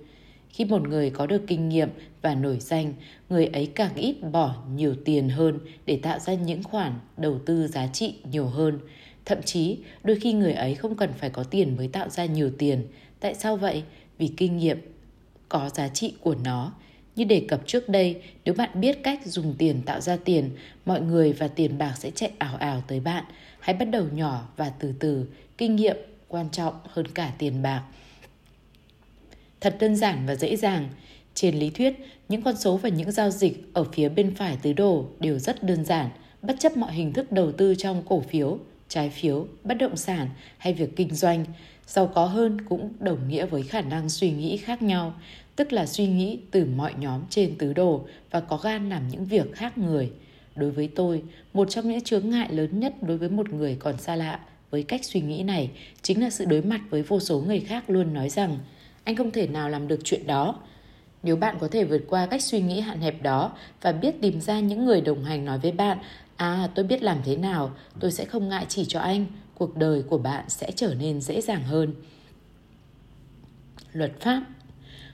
Speaker 1: Khi một người có được kinh nghiệm và nổi danh, người ấy càng ít bỏ nhiều tiền hơn để tạo ra những khoản đầu tư giá trị nhiều hơn. Thậm chí, đôi khi người ấy không cần phải có tiền mới tạo ra nhiều tiền. Tại sao vậy? Vì kinh nghiệm có giá trị của nó. Như đề cập trước đây, nếu bạn biết cách dùng tiền tạo ra tiền, mọi người và tiền bạc sẽ chạy ảo ảo tới bạn. Hãy bắt đầu nhỏ và từ từ, kinh nghiệm quan trọng hơn cả tiền bạc. Thật đơn giản và dễ dàng. Trên lý thuyết, những con số và những giao dịch ở phía bên phải tứ đồ đều rất đơn giản, bất chấp mọi hình thức đầu tư trong cổ phiếu, trái phiếu, bất động sản hay việc kinh doanh. Giàu có hơn cũng đồng nghĩa với khả năng suy nghĩ khác nhau, tức là suy nghĩ từ mọi nhóm trên tứ đồ và có gan làm những việc khác người. Đối với tôi, một trong những chướng ngại lớn nhất đối với một người còn xa lạ với cách suy nghĩ này chính là sự đối mặt với vô số người khác luôn nói rằng anh không thể nào làm được chuyện đó. Nếu bạn có thể vượt qua cách suy nghĩ hạn hẹp đó và biết tìm ra những người đồng hành nói với bạn À tôi biết làm thế nào, tôi sẽ không ngại chỉ cho anh, cuộc đời của bạn sẽ trở nên dễ dàng hơn. Luật pháp.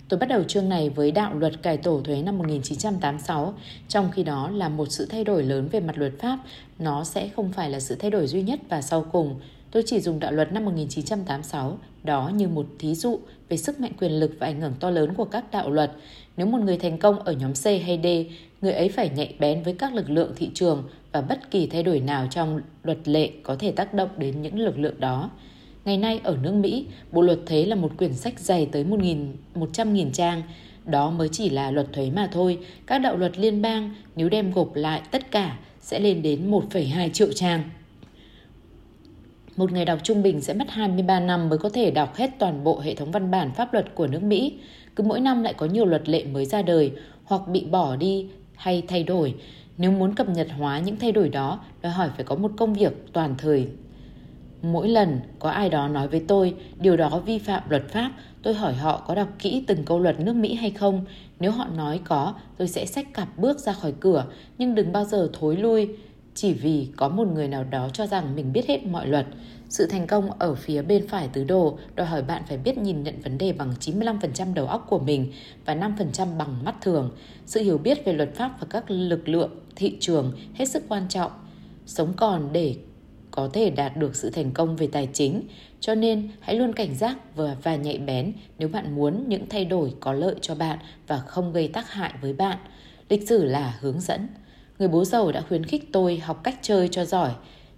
Speaker 1: Tôi bắt đầu chương này với đạo luật cải tổ thuế năm 1986, trong khi đó là một sự thay đổi lớn về mặt luật pháp, nó sẽ không phải là sự thay đổi duy nhất và sau cùng. Tôi chỉ dùng đạo luật năm 1986 đó như một thí dụ về sức mạnh quyền lực và ảnh hưởng to lớn của các đạo luật. Nếu một người thành công ở nhóm C hay D, người ấy phải nhạy bén với các lực lượng thị trường và bất kỳ thay đổi nào trong luật lệ có thể tác động đến những lực lượng đó. Ngày nay ở nước Mỹ, Bộ luật thuế là một quyển sách dày tới 1.100.000 trang. Đó mới chỉ là luật thuế mà thôi. Các đạo luật liên bang nếu đem gộp lại tất cả sẽ lên đến 1,2 triệu trang. Một người đọc trung bình sẽ mất 23 năm mới có thể đọc hết toàn bộ hệ thống văn bản pháp luật của nước Mỹ. Cứ mỗi năm lại có nhiều luật lệ mới ra đời hoặc bị bỏ đi hay thay đổi. Nếu muốn cập nhật hóa những thay đổi đó, đòi hỏi phải có một công việc toàn thời Mỗi lần có ai đó nói với tôi điều đó vi phạm luật pháp, tôi hỏi họ có đọc kỹ từng câu luật nước Mỹ hay không. Nếu họ nói có, tôi sẽ xách cặp bước ra khỏi cửa, nhưng đừng bao giờ thối lui chỉ vì có một người nào đó cho rằng mình biết hết mọi luật. Sự thành công ở phía bên phải tứ đồ đòi hỏi bạn phải biết nhìn nhận vấn đề bằng 95% đầu óc của mình và 5% bằng mắt thường. Sự hiểu biết về luật pháp và các lực lượng thị trường hết sức quan trọng. Sống còn để có thể đạt được sự thành công về tài chính, cho nên hãy luôn cảnh giác và, và nhạy bén nếu bạn muốn những thay đổi có lợi cho bạn và không gây tác hại với bạn. Lịch sử là hướng dẫn. Người bố giàu đã khuyến khích tôi học cách chơi cho giỏi.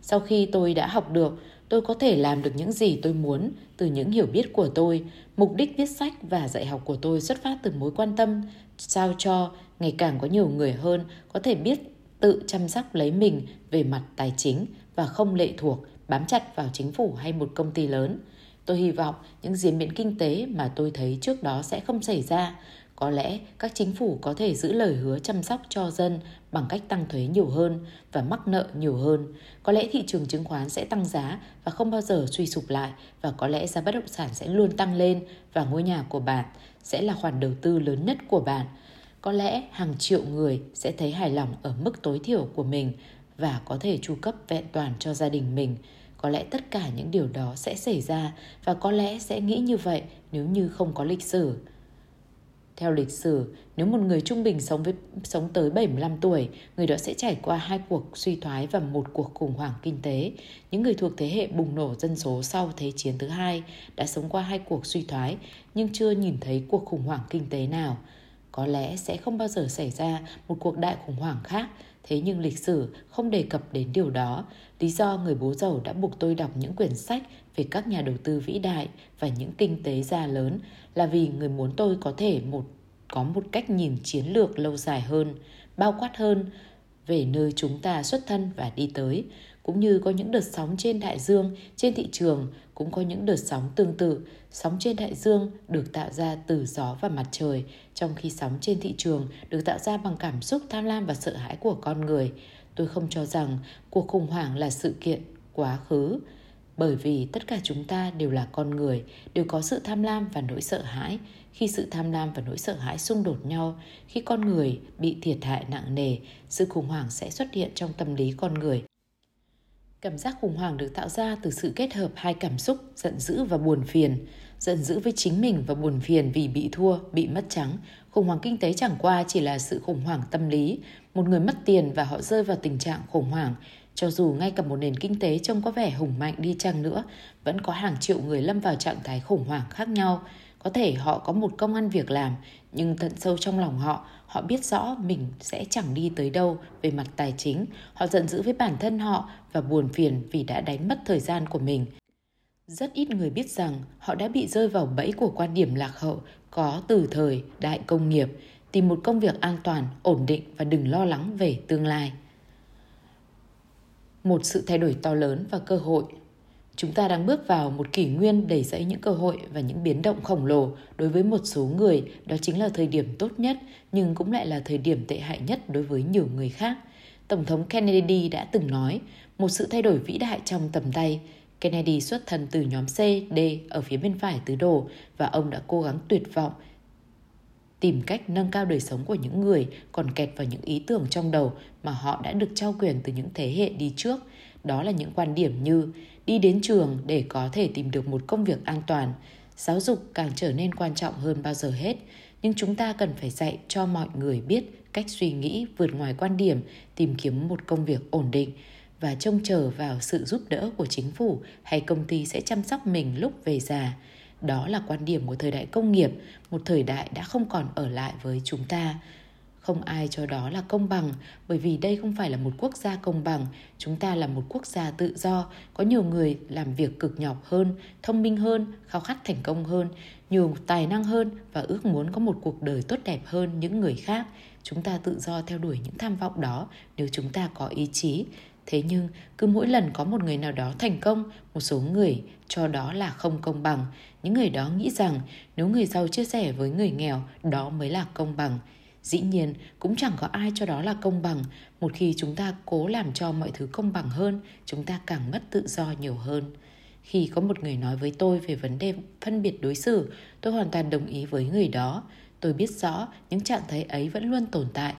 Speaker 1: Sau khi tôi đã học được, tôi có thể làm được những gì tôi muốn từ những hiểu biết của tôi. Mục đích viết sách và dạy học của tôi xuất phát từ mối quan tâm sao cho ngày càng có nhiều người hơn có thể biết tự chăm sóc lấy mình về mặt tài chính và không lệ thuộc, bám chặt vào chính phủ hay một công ty lớn. Tôi hy vọng những diễn biến kinh tế mà tôi thấy trước đó sẽ không xảy ra. Có lẽ các chính phủ có thể giữ lời hứa chăm sóc cho dân bằng cách tăng thuế nhiều hơn và mắc nợ nhiều hơn. Có lẽ thị trường chứng khoán sẽ tăng giá và không bao giờ suy sụp lại và có lẽ giá bất động sản sẽ luôn tăng lên và ngôi nhà của bạn sẽ là khoản đầu tư lớn nhất của bạn. Có lẽ hàng triệu người sẽ thấy hài lòng ở mức tối thiểu của mình và có thể chu cấp vẹn toàn cho gia đình mình có lẽ tất cả những điều đó sẽ xảy ra và có lẽ sẽ nghĩ như vậy nếu như không có lịch sử theo lịch sử, nếu một người trung bình sống với sống tới 75 tuổi, người đó sẽ trải qua hai cuộc suy thoái và một cuộc khủng hoảng kinh tế. Những người thuộc thế hệ bùng nổ dân số sau Thế chiến thứ hai đã sống qua hai cuộc suy thoái nhưng chưa nhìn thấy cuộc khủng hoảng kinh tế nào. Có lẽ sẽ không bao giờ xảy ra một cuộc đại khủng hoảng khác, thế nhưng lịch sử không đề cập đến điều đó. Lý do người bố giàu đã buộc tôi đọc những quyển sách về các nhà đầu tư vĩ đại và những kinh tế gia lớn là vì người muốn tôi có thể một có một cách nhìn chiến lược lâu dài hơn, bao quát hơn về nơi chúng ta xuất thân và đi tới, cũng như có những đợt sóng trên đại dương, trên thị trường cũng có những đợt sóng tương tự. Sóng trên đại dương được tạo ra từ gió và mặt trời, trong khi sóng trên thị trường được tạo ra bằng cảm xúc tham lam và sợ hãi của con người. Tôi không cho rằng cuộc khủng hoảng là sự kiện quá khứ, bởi vì tất cả chúng ta đều là con người, đều có sự tham lam và nỗi sợ hãi. Khi sự tham lam và nỗi sợ hãi xung đột nhau, khi con người bị thiệt hại nặng nề, sự khủng hoảng sẽ xuất hiện trong tâm lý con người. Cảm giác khủng hoảng được tạo ra từ sự kết hợp hai cảm xúc giận dữ và buồn phiền. Giận dữ với chính mình và buồn phiền vì bị thua, bị mất trắng. Khủng hoảng kinh tế chẳng qua chỉ là sự khủng hoảng tâm lý. Một người mất tiền và họ rơi vào tình trạng khủng hoảng cho dù ngay cả một nền kinh tế trông có vẻ hùng mạnh đi chăng nữa, vẫn có hàng triệu người lâm vào trạng thái khủng hoảng khác nhau. Có thể họ có một công ăn việc làm, nhưng tận sâu trong lòng họ, họ biết rõ mình sẽ chẳng đi tới đâu về mặt tài chính. Họ giận dữ với bản thân họ và buồn phiền vì đã đánh mất thời gian của mình. Rất ít người biết rằng họ đã bị rơi vào bẫy của quan điểm lạc hậu có từ thời đại công nghiệp, tìm một công việc an toàn, ổn định và đừng lo lắng về tương lai một sự thay đổi to lớn và cơ hội. Chúng ta đang bước vào một kỷ nguyên đầy dẫy những cơ hội và những biến động khổng lồ đối với một số người. Đó chính là thời điểm tốt nhất, nhưng cũng lại là thời điểm tệ hại nhất đối với nhiều người khác. Tổng thống kennedy đã từng nói, một sự thay đổi vĩ đại trong tầm tay. Kennedy xuất thân từ nhóm c, d ở phía bên phải tứ đồ và ông đã cố gắng tuyệt vọng tìm cách nâng cao đời sống của những người còn kẹt vào những ý tưởng trong đầu mà họ đã được trao quyền từ những thế hệ đi trước. Đó là những quan điểm như đi đến trường để có thể tìm được một công việc an toàn. Giáo dục càng trở nên quan trọng hơn bao giờ hết, nhưng chúng ta cần phải dạy cho mọi người biết cách suy nghĩ vượt ngoài quan điểm, tìm kiếm một công việc ổn định và trông chờ vào sự giúp đỡ của chính phủ hay công ty sẽ chăm sóc mình lúc về già. Đó là quan điểm của thời đại công nghiệp, một thời đại đã không còn ở lại với chúng ta. Không ai cho đó là công bằng, bởi vì đây không phải là một quốc gia công bằng, chúng ta là một quốc gia tự do, có nhiều người làm việc cực nhọc hơn, thông minh hơn, khao khát thành công hơn, nhiều tài năng hơn và ước muốn có một cuộc đời tốt đẹp hơn những người khác. Chúng ta tự do theo đuổi những tham vọng đó nếu chúng ta có ý chí, Thế nhưng, cứ mỗi lần có một người nào đó thành công, một số người cho đó là không công bằng. Những người đó nghĩ rằng nếu người giàu chia sẻ với người nghèo, đó mới là công bằng. Dĩ nhiên, cũng chẳng có ai cho đó là công bằng. Một khi chúng ta cố làm cho mọi thứ công bằng hơn, chúng ta càng mất tự do nhiều hơn. Khi có một người nói với tôi về vấn đề phân biệt đối xử, tôi hoàn toàn đồng ý với người đó. Tôi biết rõ những trạng thái ấy vẫn luôn tồn tại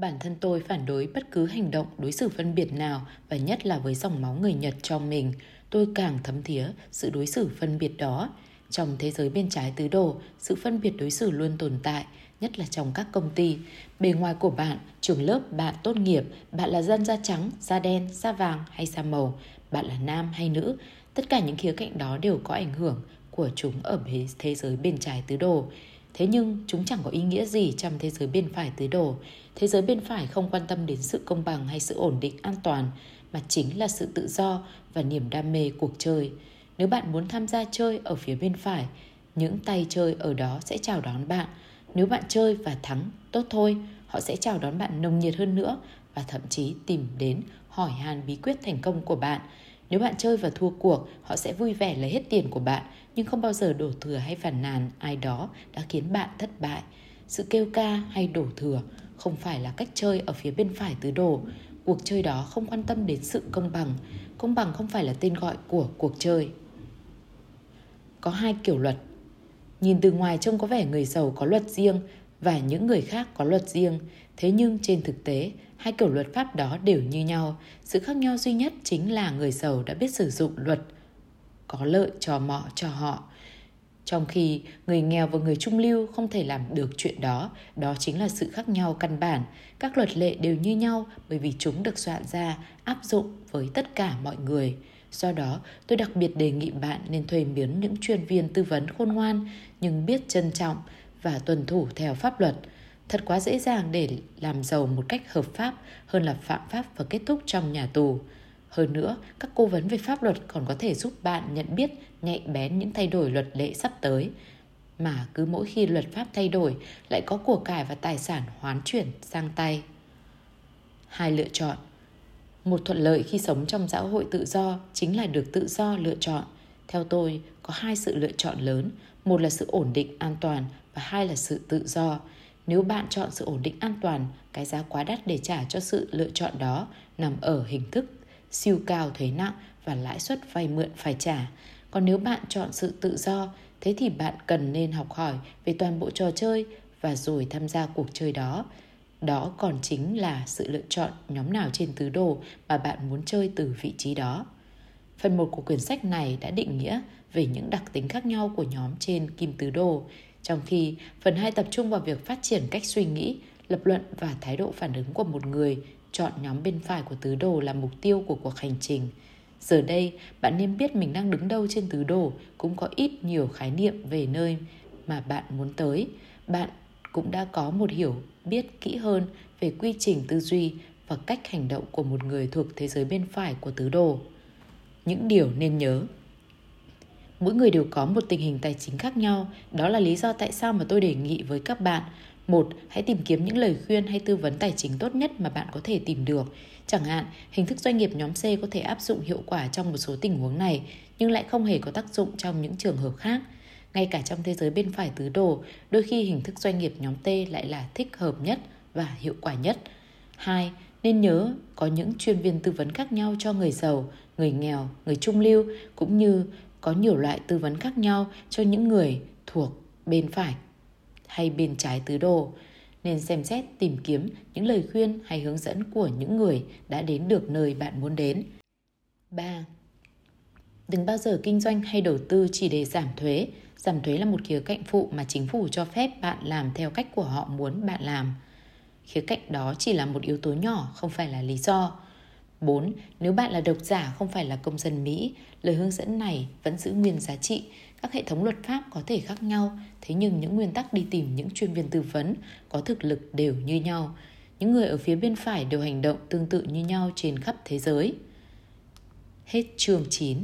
Speaker 1: Bản thân tôi phản đối bất cứ hành động đối xử phân biệt nào và nhất là với dòng máu người Nhật trong mình. Tôi càng thấm thía sự đối xử phân biệt đó. Trong thế giới bên trái tứ đồ, sự phân biệt đối xử luôn tồn tại, nhất là trong các công ty. Bề ngoài của bạn, trường lớp, bạn tốt nghiệp, bạn là dân da trắng, da đen, da vàng hay da màu, bạn là nam hay nữ, tất cả những khía cạnh đó đều có ảnh hưởng của chúng ở thế giới bên trái tứ đồ. Thế nhưng chúng chẳng có ý nghĩa gì trong thế giới bên phải tứ đồ. Thế giới bên phải không quan tâm đến sự công bằng hay sự ổn định an toàn, mà chính là sự tự do và niềm đam mê cuộc chơi. Nếu bạn muốn tham gia chơi ở phía bên phải, những tay chơi ở đó sẽ chào đón bạn. Nếu bạn chơi và thắng, tốt thôi, họ sẽ chào đón bạn nồng nhiệt hơn nữa và thậm chí tìm đến hỏi han bí quyết thành công của bạn. Nếu bạn chơi và thua cuộc, họ sẽ vui vẻ lấy hết tiền của bạn nhưng không bao giờ đổ thừa hay phản nàn ai đó đã khiến bạn thất bại. Sự kêu ca hay đổ thừa không phải là cách chơi ở phía bên phải tứ đồ. Cuộc chơi đó không quan tâm đến sự công bằng. Công bằng không phải là tên gọi của cuộc chơi. Có hai kiểu luật. Nhìn từ ngoài trông có vẻ người giàu có luật riêng và những người khác có luật riêng. Thế nhưng trên thực tế, hai kiểu luật pháp đó đều như nhau. Sự khác nhau duy nhất chính là người giàu đã biết sử dụng luật có lợi cho mọ cho họ. Trong khi người nghèo và người trung lưu không thể làm được chuyện đó, đó chính là sự khác nhau căn bản. Các luật lệ đều như nhau bởi vì chúng được soạn ra, áp dụng với tất cả mọi người. Do đó, tôi đặc biệt đề nghị bạn nên thuê miếng những chuyên viên tư vấn khôn ngoan nhưng biết trân trọng và tuân thủ theo pháp luật. Thật quá dễ dàng để làm giàu một cách hợp pháp hơn là phạm pháp và kết thúc trong nhà tù. Hơn nữa, các cố vấn về pháp luật còn có thể giúp bạn nhận biết nhạy bén những thay đổi luật lệ sắp tới. Mà cứ mỗi khi luật pháp thay đổi lại có của cải và tài sản hoán chuyển sang tay. Hai lựa chọn một thuận lợi khi sống trong xã hội tự do chính là được tự do lựa chọn. Theo tôi, có hai sự lựa chọn lớn, một là sự ổn định an toàn và hai là sự tự do. Nếu bạn chọn sự ổn định an toàn, cái giá quá đắt để trả cho sự lựa chọn đó nằm ở hình thức siêu cao thuế nặng và lãi suất vay mượn phải trả. Còn nếu bạn chọn sự tự do, thế thì bạn cần nên học hỏi về toàn bộ trò chơi và rồi tham gia cuộc chơi đó. Đó còn chính là sự lựa chọn nhóm nào trên tứ đồ mà bạn muốn chơi từ vị trí đó. Phần 1 của quyển sách này đã định nghĩa về những đặc tính khác nhau của nhóm trên kim tứ đồ, trong khi phần 2 tập trung vào việc phát triển cách suy nghĩ, lập luận và thái độ phản ứng của một người chọn nhóm bên phải của tứ đồ là mục tiêu của cuộc hành trình. Giờ đây, bạn nên biết mình đang đứng đâu trên tứ đồ cũng có ít nhiều khái niệm về nơi mà bạn muốn tới. Bạn cũng đã có một hiểu biết kỹ hơn về quy trình tư duy và cách hành động của một người thuộc thế giới bên phải của tứ đồ. Những điều nên nhớ Mỗi người đều có một tình hình tài chính khác nhau, đó là lý do tại sao mà tôi đề nghị với các bạn một, hãy tìm kiếm những lời khuyên hay tư vấn tài chính tốt nhất mà bạn có thể tìm được. Chẳng hạn, hình thức doanh nghiệp nhóm C có thể áp dụng hiệu quả trong một số tình huống này, nhưng lại không hề có tác dụng trong những trường hợp khác. Ngay cả trong thế giới bên phải tứ đồ, đôi khi hình thức doanh nghiệp nhóm T lại là thích hợp nhất và hiệu quả nhất. 2. Nên nhớ có những chuyên viên tư vấn khác nhau cho người giàu, người nghèo, người trung lưu cũng như có nhiều loại tư vấn khác nhau cho những người thuộc bên phải hay bên trái tứ đồ nên xem xét tìm kiếm những lời khuyên hay hướng dẫn của những người đã đến được nơi bạn muốn đến. 3. Đừng bao giờ kinh doanh hay đầu tư chỉ để giảm thuế. Giảm thuế là một khía cạnh phụ mà chính phủ cho phép bạn làm theo cách của họ muốn bạn làm. Khía cạnh đó chỉ là một yếu tố nhỏ, không phải là lý do. 4. Nếu bạn là độc giả không phải là công dân Mỹ, lời hướng dẫn này vẫn giữ nguyên giá trị. Các hệ thống luật pháp có thể khác nhau, thế nhưng những nguyên tắc đi tìm những chuyên viên tư vấn có thực lực đều như nhau. Những người ở phía bên phải đều hành động tương tự như nhau trên khắp thế giới. Hết chương 9